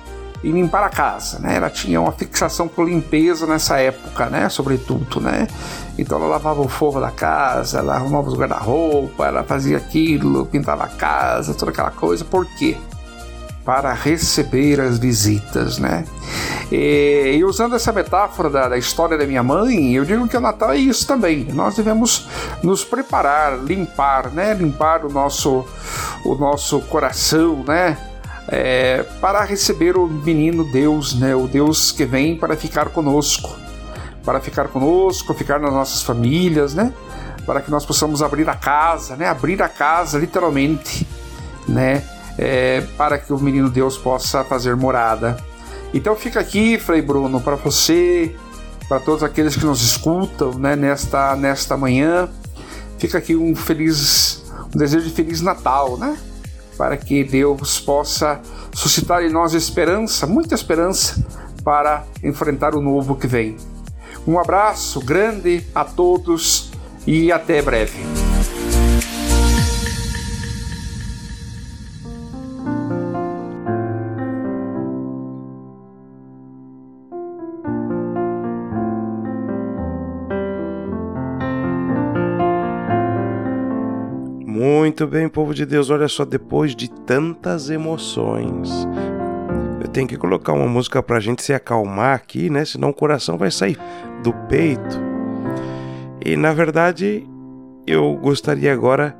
em limpar a casa, né? Ela tinha uma fixação por limpeza nessa época, né? Sobretudo, né? Então ela lavava o forro da casa, ela arrumava os guarda-roupa, ela fazia aquilo, pintava a casa, toda aquela coisa. Por quê? Para receber as visitas, né? E, e usando essa metáfora da, da, história da minha mãe, eu digo que o Natal é isso também. Nós devemos nos preparar, limpar, né? Limpar o nosso, o nosso coração, né? É, para receber o menino Deus, né? O Deus que vem para ficar conosco, para ficar conosco, ficar nas nossas famílias, né? Para que nós possamos abrir a casa, né? Abrir a casa, literalmente, né? É, para que o menino Deus possa fazer morada. Então fica aqui, Frei Bruno, para você, para todos aqueles que nos escutam né, nesta, nesta manhã. Fica aqui um feliz, um desejo de feliz Natal, né? para que Deus possa suscitar em nós esperança, muita esperança, para enfrentar o novo que vem. Um abraço grande a todos e até breve. Muito bem, povo de Deus, olha só, depois de tantas emoções, eu tenho que colocar uma música pra gente se acalmar aqui, né? Senão o coração vai sair do peito. E na verdade, eu gostaria agora,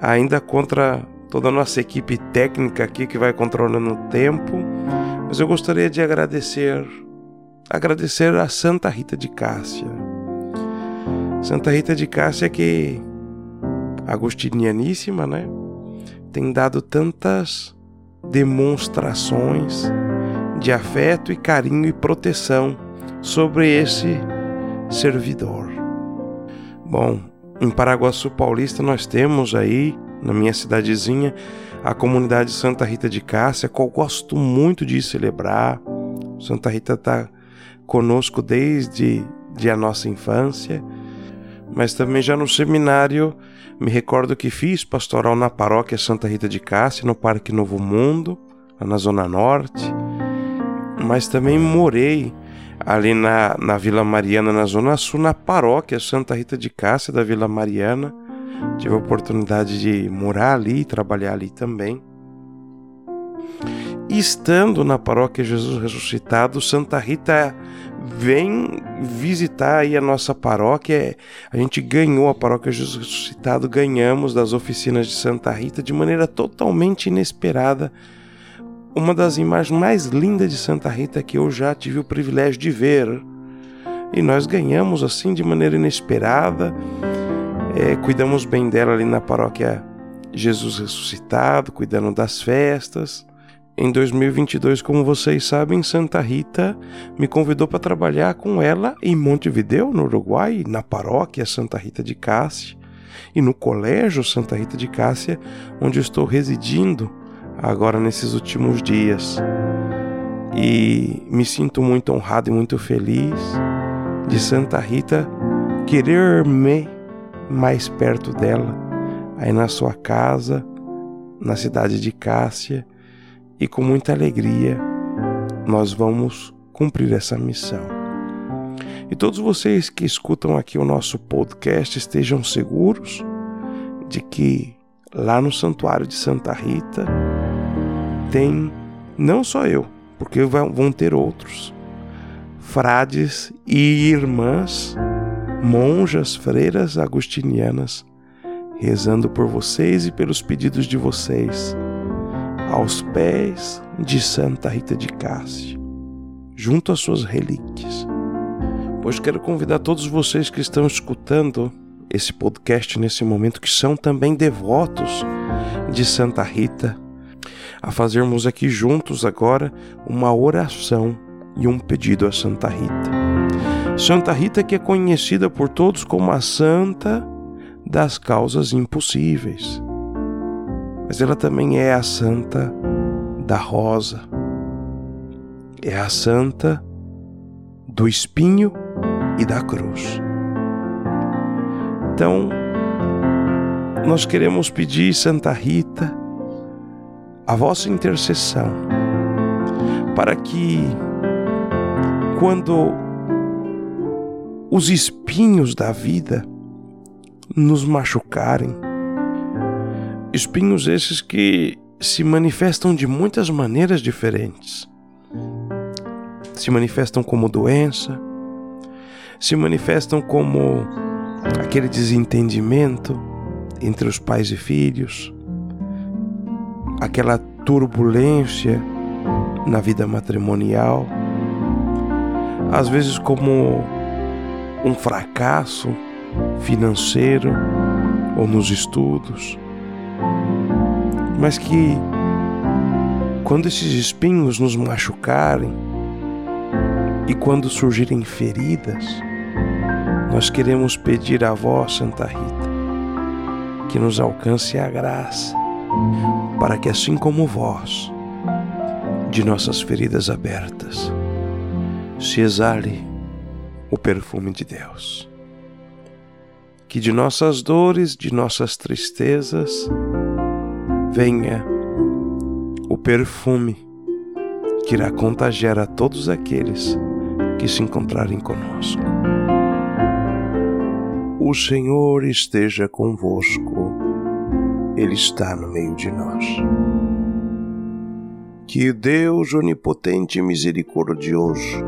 ainda contra toda a nossa equipe técnica aqui que vai controlando o tempo, mas eu gostaria de agradecer, agradecer a Santa Rita de Cássia. Santa Rita de Cássia que agostinianíssima, né? Tem dado tantas demonstrações de afeto e carinho e proteção sobre esse servidor. Bom, em Paraguaçu Paulista nós temos aí, na minha cidadezinha, a comunidade Santa Rita de Cássia, eu gosto muito de celebrar. Santa Rita está conosco desde de a nossa infância, mas também já no seminário me recordo que fiz pastoral na paróquia Santa Rita de Cássia, no Parque Novo Mundo, na Zona Norte, mas também morei ali na, na Vila Mariana, na Zona Sul, na paróquia Santa Rita de Cássia da Vila Mariana. Tive a oportunidade de morar ali e trabalhar ali também. Estando na paróquia Jesus Ressuscitado, Santa Rita vem visitar aí a nossa paróquia. A gente ganhou a paróquia Jesus Ressuscitado, ganhamos das oficinas de Santa Rita de maneira totalmente inesperada. Uma das imagens mais lindas de Santa Rita que eu já tive o privilégio de ver. E nós ganhamos assim de maneira inesperada. É, cuidamos bem dela ali na paróquia Jesus Ressuscitado, cuidando das festas. Em 2022, como vocês sabem, Santa Rita me convidou para trabalhar com ela em Montevideo, no Uruguai, na paróquia Santa Rita de Cássia e no colégio Santa Rita de Cássia, onde estou residindo agora nesses últimos dias. E me sinto muito honrado e muito feliz de Santa Rita querer-me mais perto dela, aí na sua casa, na cidade de Cássia e com muita alegria nós vamos cumprir essa missão. E todos vocês que escutam aqui o nosso podcast estejam seguros de que lá no Santuário de Santa Rita tem não só eu, porque vão ter outros, frades e irmãs, monjas, freiras agostinianas, rezando por vocês e pelos pedidos de vocês aos pés de Santa Rita de Cássia, junto às suas relíquias. Pois quero convidar todos vocês que estão escutando esse podcast nesse momento, que são também devotos de Santa Rita, a fazermos aqui juntos agora uma oração e um pedido a Santa Rita. Santa Rita, que é conhecida por todos como a Santa das Causas Impossíveis mas ela também é a santa da rosa, é a santa do espinho e da cruz. Então, nós queremos pedir, Santa Rita, a vossa intercessão, para que, quando os espinhos da vida nos machucarem, Espinhos esses que se manifestam de muitas maneiras diferentes. Se manifestam como doença, se manifestam como aquele desentendimento entre os pais e filhos, aquela turbulência na vida matrimonial, às vezes como um fracasso financeiro ou nos estudos mas que quando esses espinhos nos machucarem e quando surgirem feridas, nós queremos pedir a vós, Santa Rita, que nos alcance a graça para que, assim como vós, de nossas feridas abertas, se exale o perfume de Deus. Que de nossas dores, de nossas tristezas, venha o perfume que irá contagiar a todos aqueles que se encontrarem conosco. O Senhor esteja convosco, Ele está no meio de nós. Que Deus onipotente e misericordioso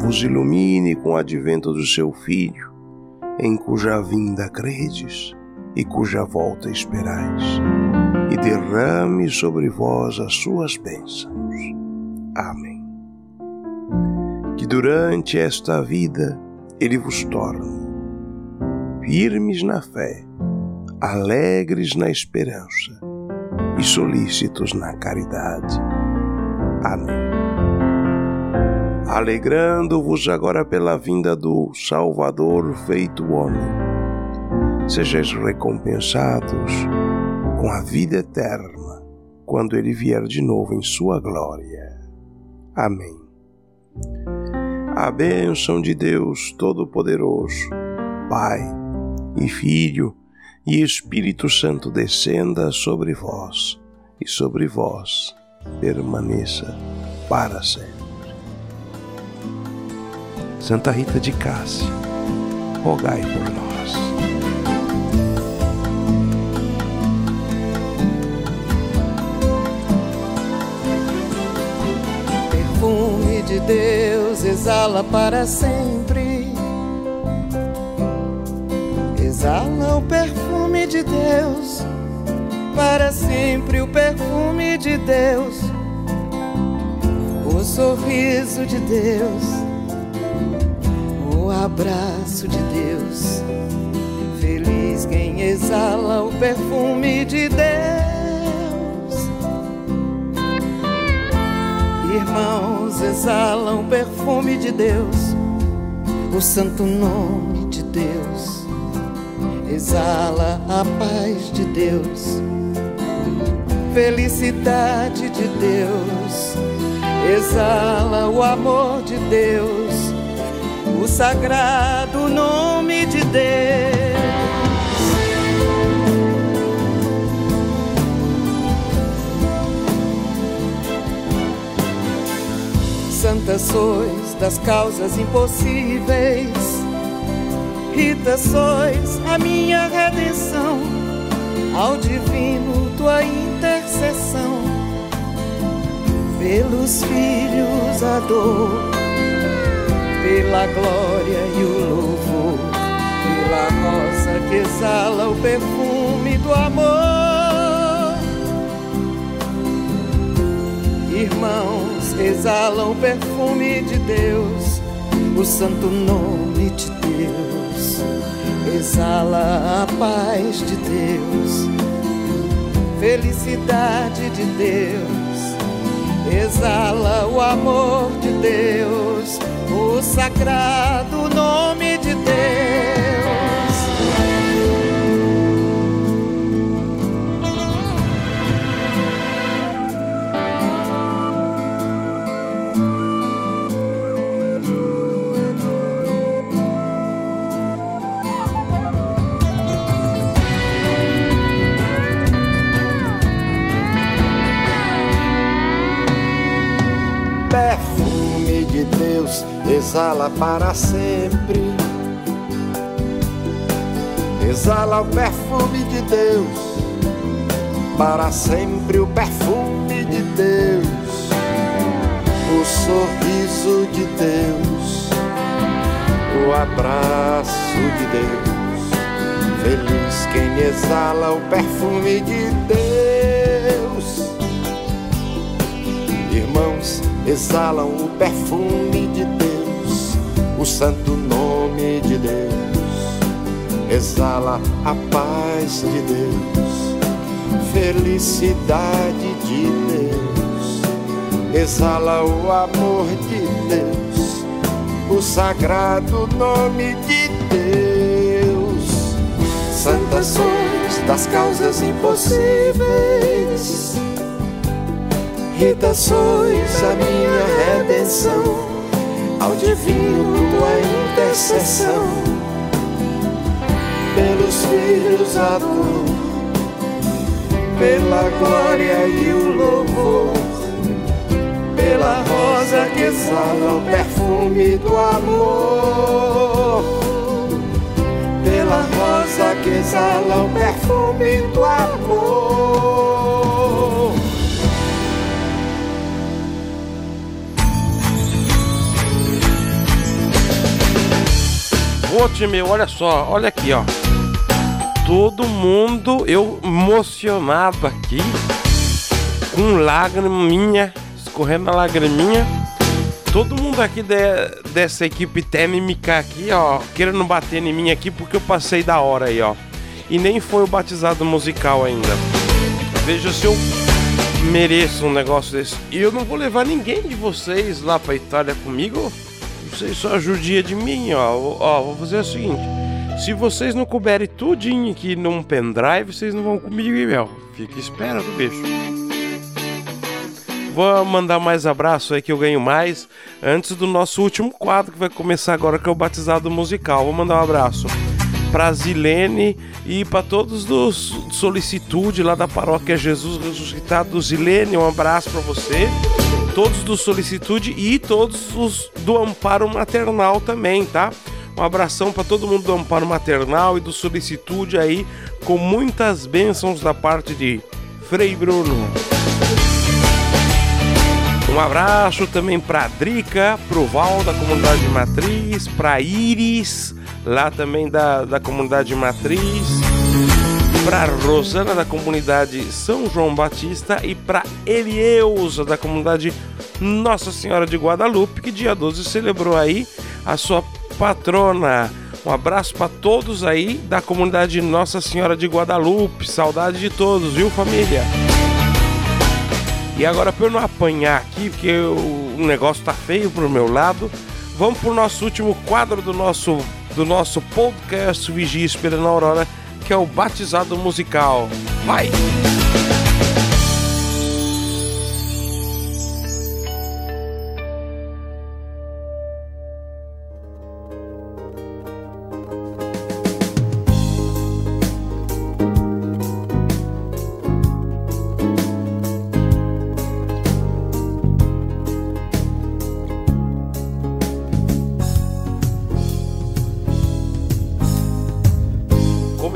vos ilumine com o advento do seu Filho, em cuja vinda credes e cuja volta esperais, derrame sobre vós as suas bênçãos. Amém. Que durante esta vida Ele vos torne firmes na fé, alegres na esperança e solícitos na caridade. Amém. Alegrando-vos agora pela vinda do Salvador feito homem, sejais recompensados com a vida eterna quando ele vier de novo em sua glória. Amém. A bênção de Deus Todo-Poderoso, Pai, e Filho e Espírito Santo descenda sobre vós e sobre vós permaneça para sempre. Santa Rita de Cássia, rogai por nós. Perfume de Deus exala para sempre exala o perfume de Deus, para sempre o perfume de Deus, o sorriso de Deus, o abraço de Deus. Feliz quem exala o perfume de Deus. Irmãos, exalam o perfume de Deus, o santo nome de Deus exala a paz de Deus, felicidade de Deus, exala o amor de Deus, o sagrado nome de Deus. Santa sois das causas impossíveis Rita, sois a minha redenção, ao divino tua intercessão. Pelos filhos a dor, pela glória e o louvor, pela rosa que exala o perfume do amor. Irmãos, exalam o perfume de Deus, o santo nome de Deus exala a paz de Deus, felicidade de Deus, exala o amor de Deus, o sagrado nome exala para sempre. Exala o perfume de Deus, para sempre o perfume de Deus, o sorriso de Deus, o abraço de Deus. Feliz quem exala o perfume de Deus. Irmãos, exalam o perfume de Deus santo nome de Deus, exala a paz de Deus, felicidade de Deus, exala o amor de Deus, o sagrado nome de Deus. Santas sois das causas impossíveis. Rita, sois a minha redenção, ao divino tua intercessão, pelos filhos a dor, pela glória e o louvor, pela rosa que exala o perfume do amor, pela rosa que exala o perfume do amor. Ô time, olha só, olha aqui, ó. Todo mundo, eu emocionado aqui, com lagriminha, escorrendo a lagriminha. Todo mundo aqui de- dessa equipe técnica aqui, ó, querendo bater em mim aqui porque eu passei da hora aí, ó. E nem foi o batizado musical ainda. Veja se eu mereço um negócio desse. E eu não vou levar ninguém de vocês lá pra Itália comigo. Vocês só judia de mim, ó. Ó, vou fazer o seguinte. Se vocês não couberem tudinho aqui num pendrive, vocês não vão comigo, meu. Fica esperando, bicho. Vou mandar mais abraço aí que eu ganho mais antes do nosso último quadro que vai começar agora, que é o batizado musical. Vou mandar um abraço pra Zilene e para todos dos solicitude lá da paróquia Jesus Ressuscitado. Zilene, um abraço para você. Todos do solicitude e todos os do amparo maternal também, tá? Um abração para todo mundo do amparo maternal e do solicitude aí, com muitas bênçãos da parte de Frei Bruno. Um abraço também para Drica, pro Val da comunidade Matriz, para Iris, lá também da, da comunidade Matriz, para Rosana da comunidade São João Batista e para Elieusa da comunidade Nossa Senhora de Guadalupe, que dia 12 celebrou aí a sua patrona. Um abraço para todos aí da comunidade Nossa Senhora de Guadalupe. Saudade de todos, viu, família? E agora, para eu não apanhar aqui, porque o negócio tá feio pro meu lado, vamos pro nosso último quadro do nosso, do nosso podcast Vigia Esperando Aurora, que é o Batizado Musical. Vai!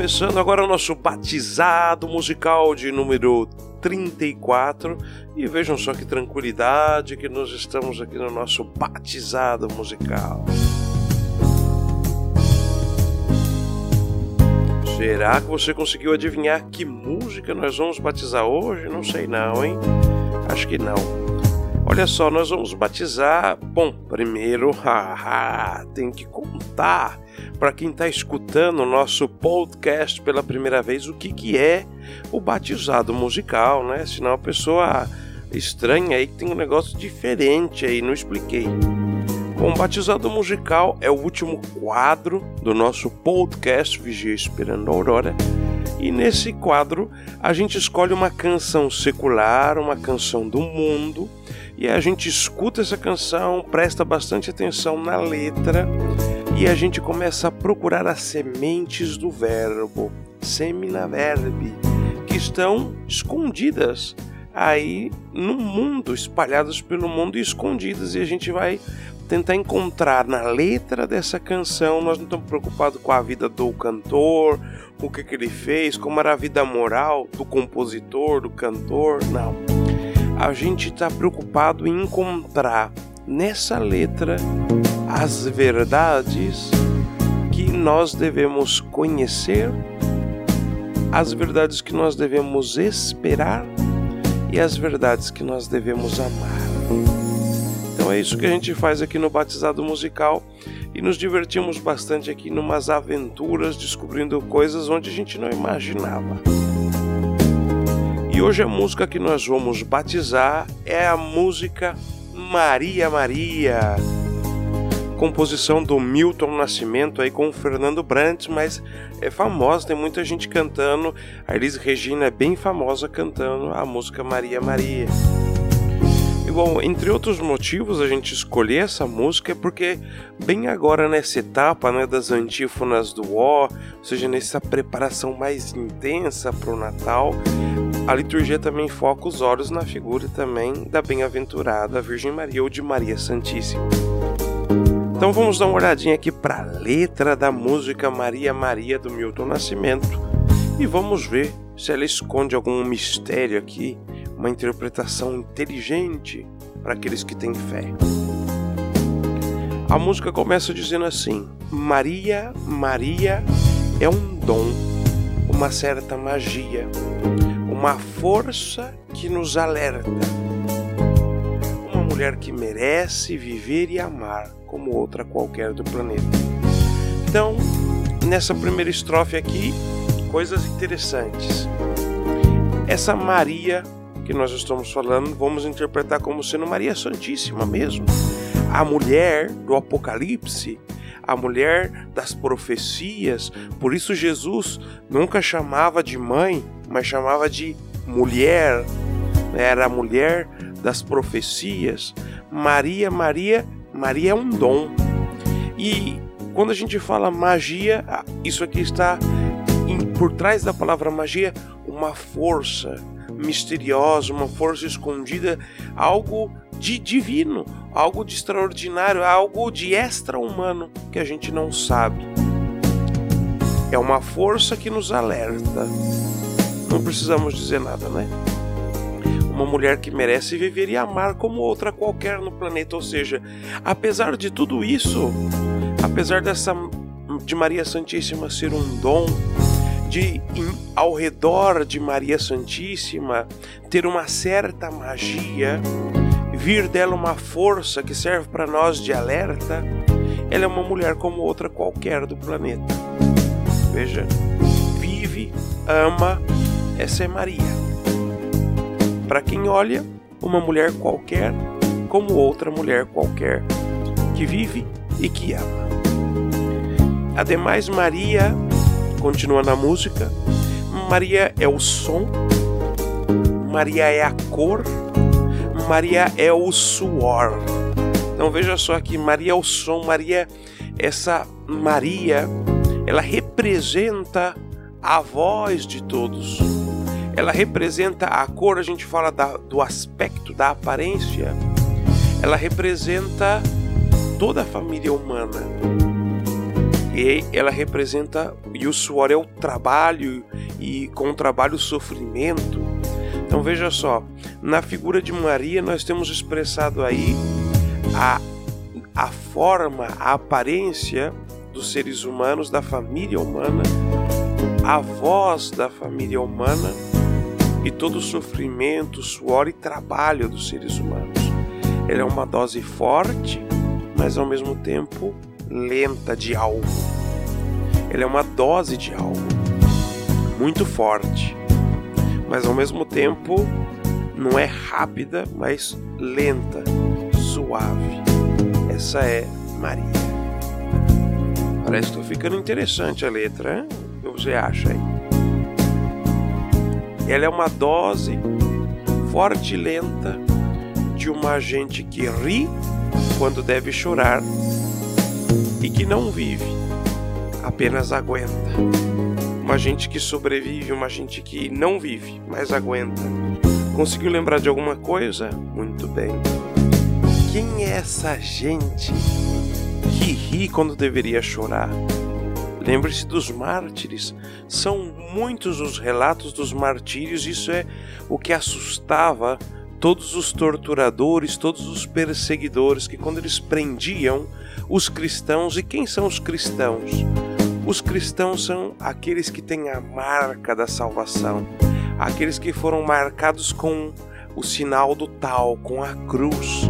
Começando agora o nosso batizado musical de número 34. E vejam só que tranquilidade que nós estamos aqui no nosso batizado musical. Será que você conseguiu adivinhar que música nós vamos batizar hoje? Não sei não, hein? Acho que não. Olha só, nós vamos batizar. Bom, primeiro, haha, tem que contar para quem está escutando o nosso podcast pela primeira vez o que, que é o batizado musical, né? Senão a pessoa estranha aí que tem um negócio diferente aí, não expliquei. Bom, batizado musical é o último quadro do nosso podcast Vigia Esperando a Aurora. E nesse quadro a gente escolhe uma canção secular, uma canção do mundo, e a gente escuta essa canção, presta bastante atenção na letra e a gente começa a procurar as sementes do verbo, semina verbi, que estão escondidas aí no mundo, espalhadas pelo mundo e escondidas, e a gente vai tentar encontrar na letra dessa canção. Nós não estamos preocupados com a vida do cantor, o que, que ele fez, como era a vida moral do compositor, do cantor, não. A gente está preocupado em encontrar nessa letra as verdades que nós devemos conhecer, as verdades que nós devemos esperar e as verdades que nós devemos amar. Então é isso que a gente faz aqui no Batizado Musical e nos divertimos bastante aqui numas aventuras descobrindo coisas onde a gente não imaginava. E hoje a música que nós vamos batizar é a música Maria Maria composição do Milton Nascimento aí com o Fernando Brandt, mas é famosa, tem muita gente cantando. A Elis Regina é bem famosa cantando a música Maria Maria. E bom, entre outros motivos a gente escolher essa música é porque bem agora nessa etapa né, das antífonas do Ó, ou seja, nessa preparação mais intensa para o Natal, a liturgia também foca os olhos na figura também da bem-aventurada Virgem Maria ou de Maria Santíssima. Então vamos dar uma olhadinha aqui para a letra da música Maria Maria do Milton Nascimento e vamos ver se ela esconde algum mistério aqui, uma interpretação inteligente para aqueles que têm fé. A música começa dizendo assim: Maria, Maria é um dom, uma certa magia, uma força que nos alerta. Uma mulher que merece viver e amar como outra qualquer do planeta. Então, nessa primeira estrofe aqui, coisas interessantes. Essa Maria que nós estamos falando, vamos interpretar como sendo Maria Santíssima mesmo. A mulher do Apocalipse, a mulher das profecias. Por isso Jesus nunca chamava de mãe, mas chamava de mulher. Era a mulher das profecias. Maria, Maria Maria é um dom. E quando a gente fala magia, ah, isso aqui está por trás da palavra magia uma força misteriosa, uma força escondida, algo de divino, algo de extraordinário, algo de extra-humano que a gente não sabe. É uma força que nos alerta. Não precisamos dizer nada, né? uma mulher que merece viver e amar como outra qualquer no planeta. Ou seja, apesar de tudo isso, apesar dessa de Maria Santíssima ser um dom, de ao redor de Maria Santíssima ter uma certa magia, vir dela uma força que serve para nós de alerta, ela é uma mulher como outra qualquer do planeta. Veja, vive, ama, essa é Maria. Para quem olha uma mulher qualquer como outra mulher qualquer, que vive e que ama. Ademais, Maria, continua na música, Maria é o som, Maria é a cor, Maria é o suor. Então veja só aqui, Maria é o som, Maria, essa Maria, ela representa a voz de todos ela representa a cor, a gente fala da, do aspecto, da aparência, ela representa toda a família humana. E ela representa, e o suor é o trabalho, e com o trabalho o sofrimento. Então veja só, na figura de Maria nós temos expressado aí a, a forma, a aparência dos seres humanos, da família humana, a voz da família humana e todo o sofrimento, suor e trabalho dos seres humanos. Ele é uma dose forte, mas ao mesmo tempo lenta de algo. Ele é uma dose de algo muito forte, mas ao mesmo tempo não é rápida, mas lenta, suave. Essa é Maria. Parece que está ficando interessante a letra, hein? o que você acha aí? Ela é uma dose forte e lenta de uma gente que ri quando deve chorar e que não vive, apenas aguenta. Uma gente que sobrevive, uma gente que não vive, mas aguenta. Conseguiu lembrar de alguma coisa? Muito bem. Quem é essa gente que ri quando deveria chorar? Lembre-se dos mártires. São muitos os relatos dos martírios, isso é o que assustava todos os torturadores, todos os perseguidores, que quando eles prendiam os cristãos, e quem são os cristãos? Os cristãos são aqueles que têm a marca da salvação, aqueles que foram marcados com o sinal do tal, com a cruz.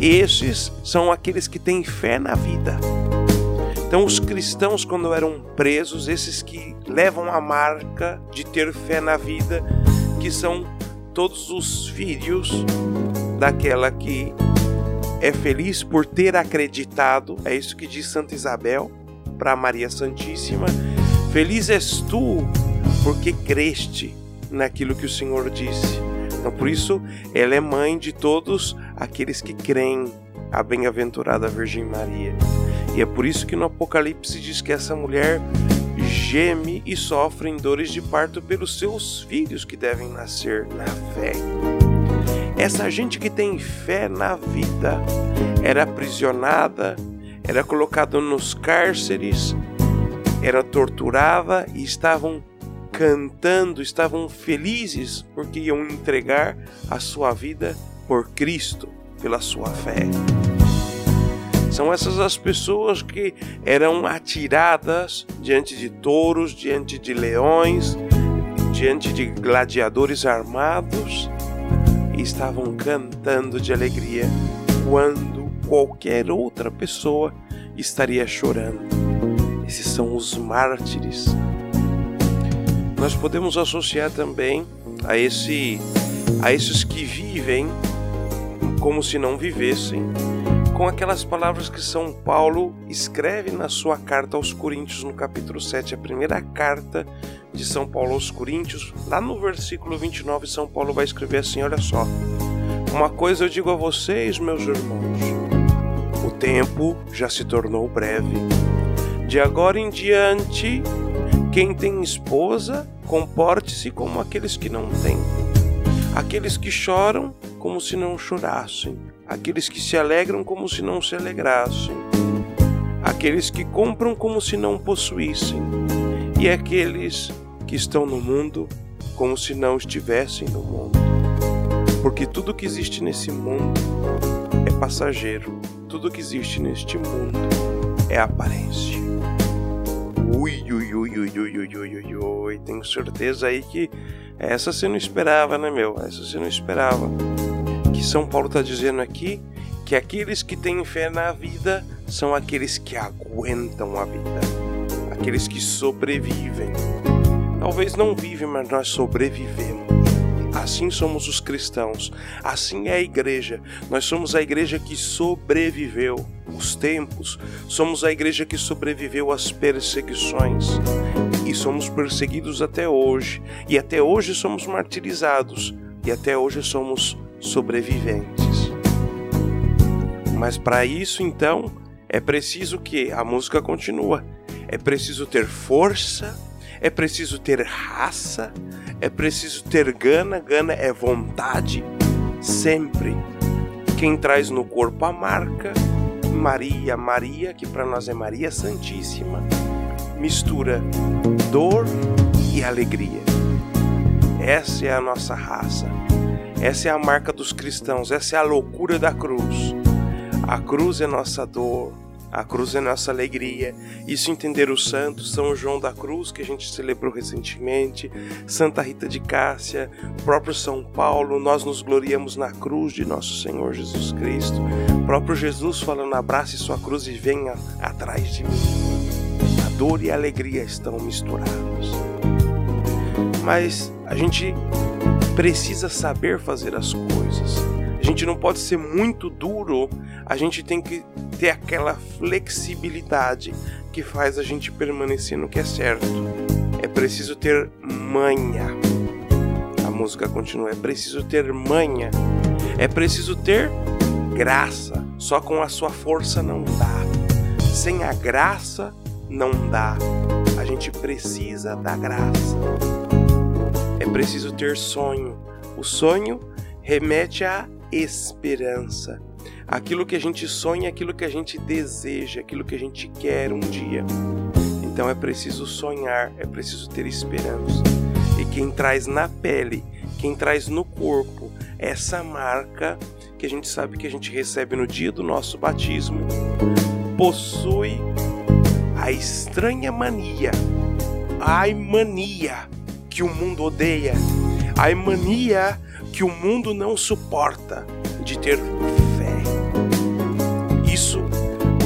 Esses são aqueles que têm fé na vida. Então, os cristãos, quando eram presos, esses que levam a marca de ter fé na vida, que são todos os filhos daquela que é feliz por ter acreditado, é isso que diz Santa Isabel para Maria Santíssima: Feliz és tu, porque creste naquilo que o Senhor disse. Então, por isso, ela é mãe de todos aqueles que creem, a bem-aventurada Virgem Maria. E é por isso que no Apocalipse diz que essa mulher geme e sofre em dores de parto pelos seus filhos que devem nascer na fé. Essa gente que tem fé na vida era aprisionada, era colocada nos cárceres, era torturada e estavam cantando, estavam felizes porque iam entregar a sua vida por Cristo, pela sua fé. São essas as pessoas que eram atiradas diante de touros, diante de leões, diante de gladiadores armados e estavam cantando de alegria quando qualquer outra pessoa estaria chorando. Esses são os mártires. Nós podemos associar também a esse a esses que vivem como se não vivessem, com aquelas palavras que São Paulo escreve na sua carta aos Coríntios, no capítulo 7, a primeira carta de São Paulo aos Coríntios, lá no versículo 29, São Paulo vai escrever assim: Olha só, uma coisa eu digo a vocês, meus irmãos, o tempo já se tornou breve. De agora em diante, quem tem esposa, comporte-se como aqueles que não têm. Aqueles que choram, como se não chorassem. Aqueles que se alegram, como se não se alegrassem. Aqueles que compram, como se não possuíssem. E aqueles que estão no mundo, como se não estivessem no mundo. Porque tudo que existe nesse mundo é passageiro. Tudo que existe neste mundo é aparência. Ui, ui, ui, ui, ui, ui, ui, ui, ui. Tenho certeza aí que essa você não esperava, né, meu? Essa você não esperava. São Paulo está dizendo aqui que aqueles que têm fé na vida são aqueles que aguentam a vida, aqueles que sobrevivem. Talvez não vivem, mas nós sobrevivemos. Assim somos os cristãos, assim é a igreja. Nós somos a igreja que sobreviveu os tempos, somos a igreja que sobreviveu às perseguições e somos perseguidos até hoje, e até hoje somos martirizados, e até hoje somos sobreviventes. Mas para isso então é preciso que a música continua. É preciso ter força, é preciso ter raça, é preciso ter gana, gana é vontade, sempre. Quem traz no corpo a marca, Maria, Maria, que para nós é Maria Santíssima, mistura dor e alegria. Essa é a nossa raça. Essa é a marca dos cristãos, essa é a loucura da cruz. A cruz é nossa dor, a cruz é nossa alegria. Isso entender os santos, São João da Cruz, que a gente celebrou recentemente, Santa Rita de Cássia, próprio São Paulo, nós nos gloriamos na cruz de nosso Senhor Jesus Cristo. O próprio Jesus falando: abrace sua cruz e venha atrás de mim. A dor e a alegria estão misturados. Mas a gente precisa saber fazer as coisas. A gente não pode ser muito duro, a gente tem que ter aquela flexibilidade que faz a gente permanecer no que é certo. É preciso ter manha. A música continua: é preciso ter manha. É preciso ter graça. Só com a sua força não dá. Sem a graça não dá. A gente precisa da graça. Preciso ter sonho. O sonho remete à esperança. Aquilo que a gente sonha, aquilo que a gente deseja, aquilo que a gente quer um dia. Então é preciso sonhar, é preciso ter esperança. E quem traz na pele, quem traz no corpo essa marca que a gente sabe que a gente recebe no dia do nosso batismo, possui a estranha mania, a mania que o mundo odeia, a mania que o mundo não suporta de ter fé. Isso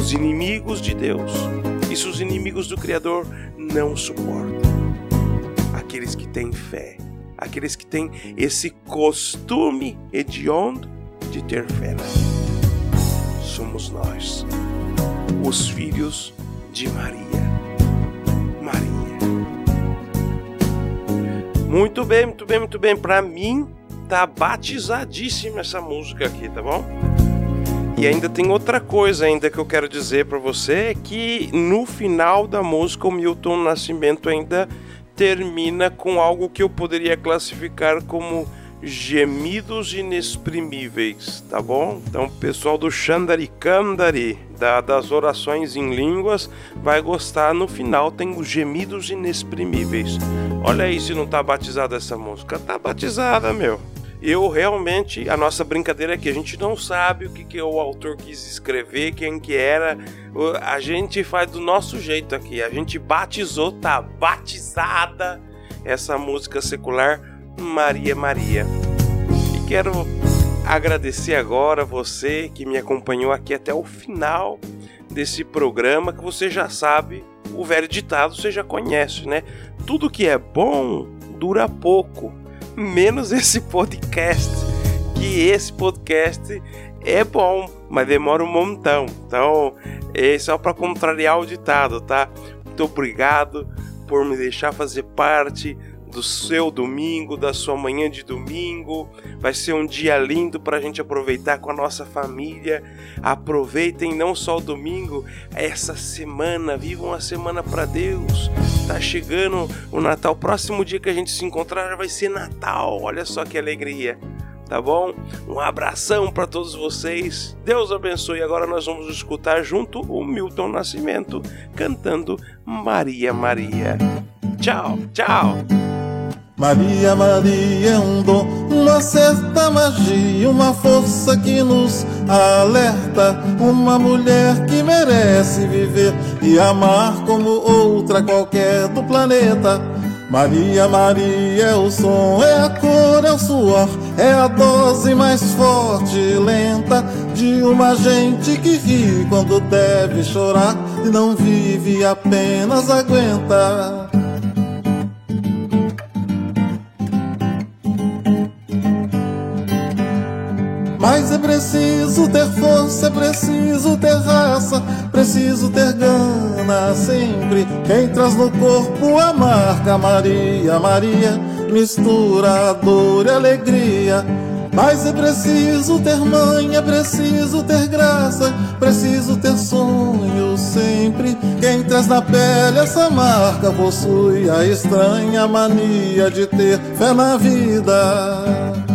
os inimigos de Deus, isso os inimigos do Criador não suportam. Aqueles que têm fé, aqueles que têm esse costume hediondo de ter fé na vida. Somos nós, os filhos de Maria. Muito bem, muito bem, muito bem. Para mim, tá batizadíssima essa música aqui, tá bom? E ainda tem outra coisa ainda que eu quero dizer para você, é que no final da música o Milton Nascimento ainda termina com algo que eu poderia classificar como gemidos inexprimíveis, tá bom? Então, pessoal do Xandari Kandari, da, das orações em línguas, vai gostar. No final tem os gemidos inexprimíveis. Olha aí se não tá batizada essa música. Tá batizada, meu. Eu realmente, a nossa brincadeira é que a gente não sabe o que, que o autor quis escrever, quem que era. A gente faz do nosso jeito aqui. A gente batizou, tá batizada essa música secular Maria Maria. E quero agradecer agora você que me acompanhou aqui até o final desse programa, que você já sabe, o velho ditado você já conhece, né? Tudo que é bom dura pouco, menos esse podcast. Que esse podcast é bom, mas demora um montão. Então, é só para contrariar o ditado, tá? Muito obrigado por me deixar fazer parte do seu domingo, da sua manhã de domingo. Vai ser um dia lindo para a gente aproveitar com a nossa família. Aproveitem não só o domingo, essa semana. Vivam a semana para Deus. Tá chegando o Natal. Próximo dia que a gente se encontrar vai ser Natal. Olha só que alegria. Tá bom? Um abração para todos vocês. Deus abençoe. Agora nós vamos escutar junto o Milton Nascimento cantando Maria Maria. Tchau, tchau. Maria, Maria é um dom, uma certa magia, uma força que nos alerta. Uma mulher que merece viver e amar como outra qualquer do planeta. Maria, Maria é o som, é a cor, é o suor, é a dose mais forte e lenta de uma gente que ri quando deve chorar e não vive apenas aguenta. Mas é preciso ter força, é preciso ter raça, preciso ter gana sempre. Quem traz no corpo a marca Maria, Maria, mistura dor e alegria. Mas é preciso ter mãe, é preciso ter graça, preciso ter sonho sempre. Quem traz na pele essa marca possui a estranha mania de ter fé na vida.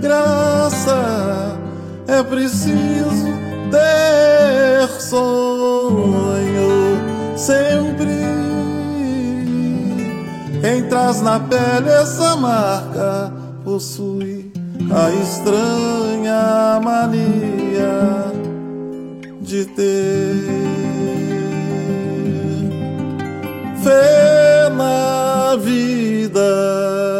Graça, é preciso ter sonho sempre. Quem traz na pele essa marca possui a estranha mania de ter fé na vida.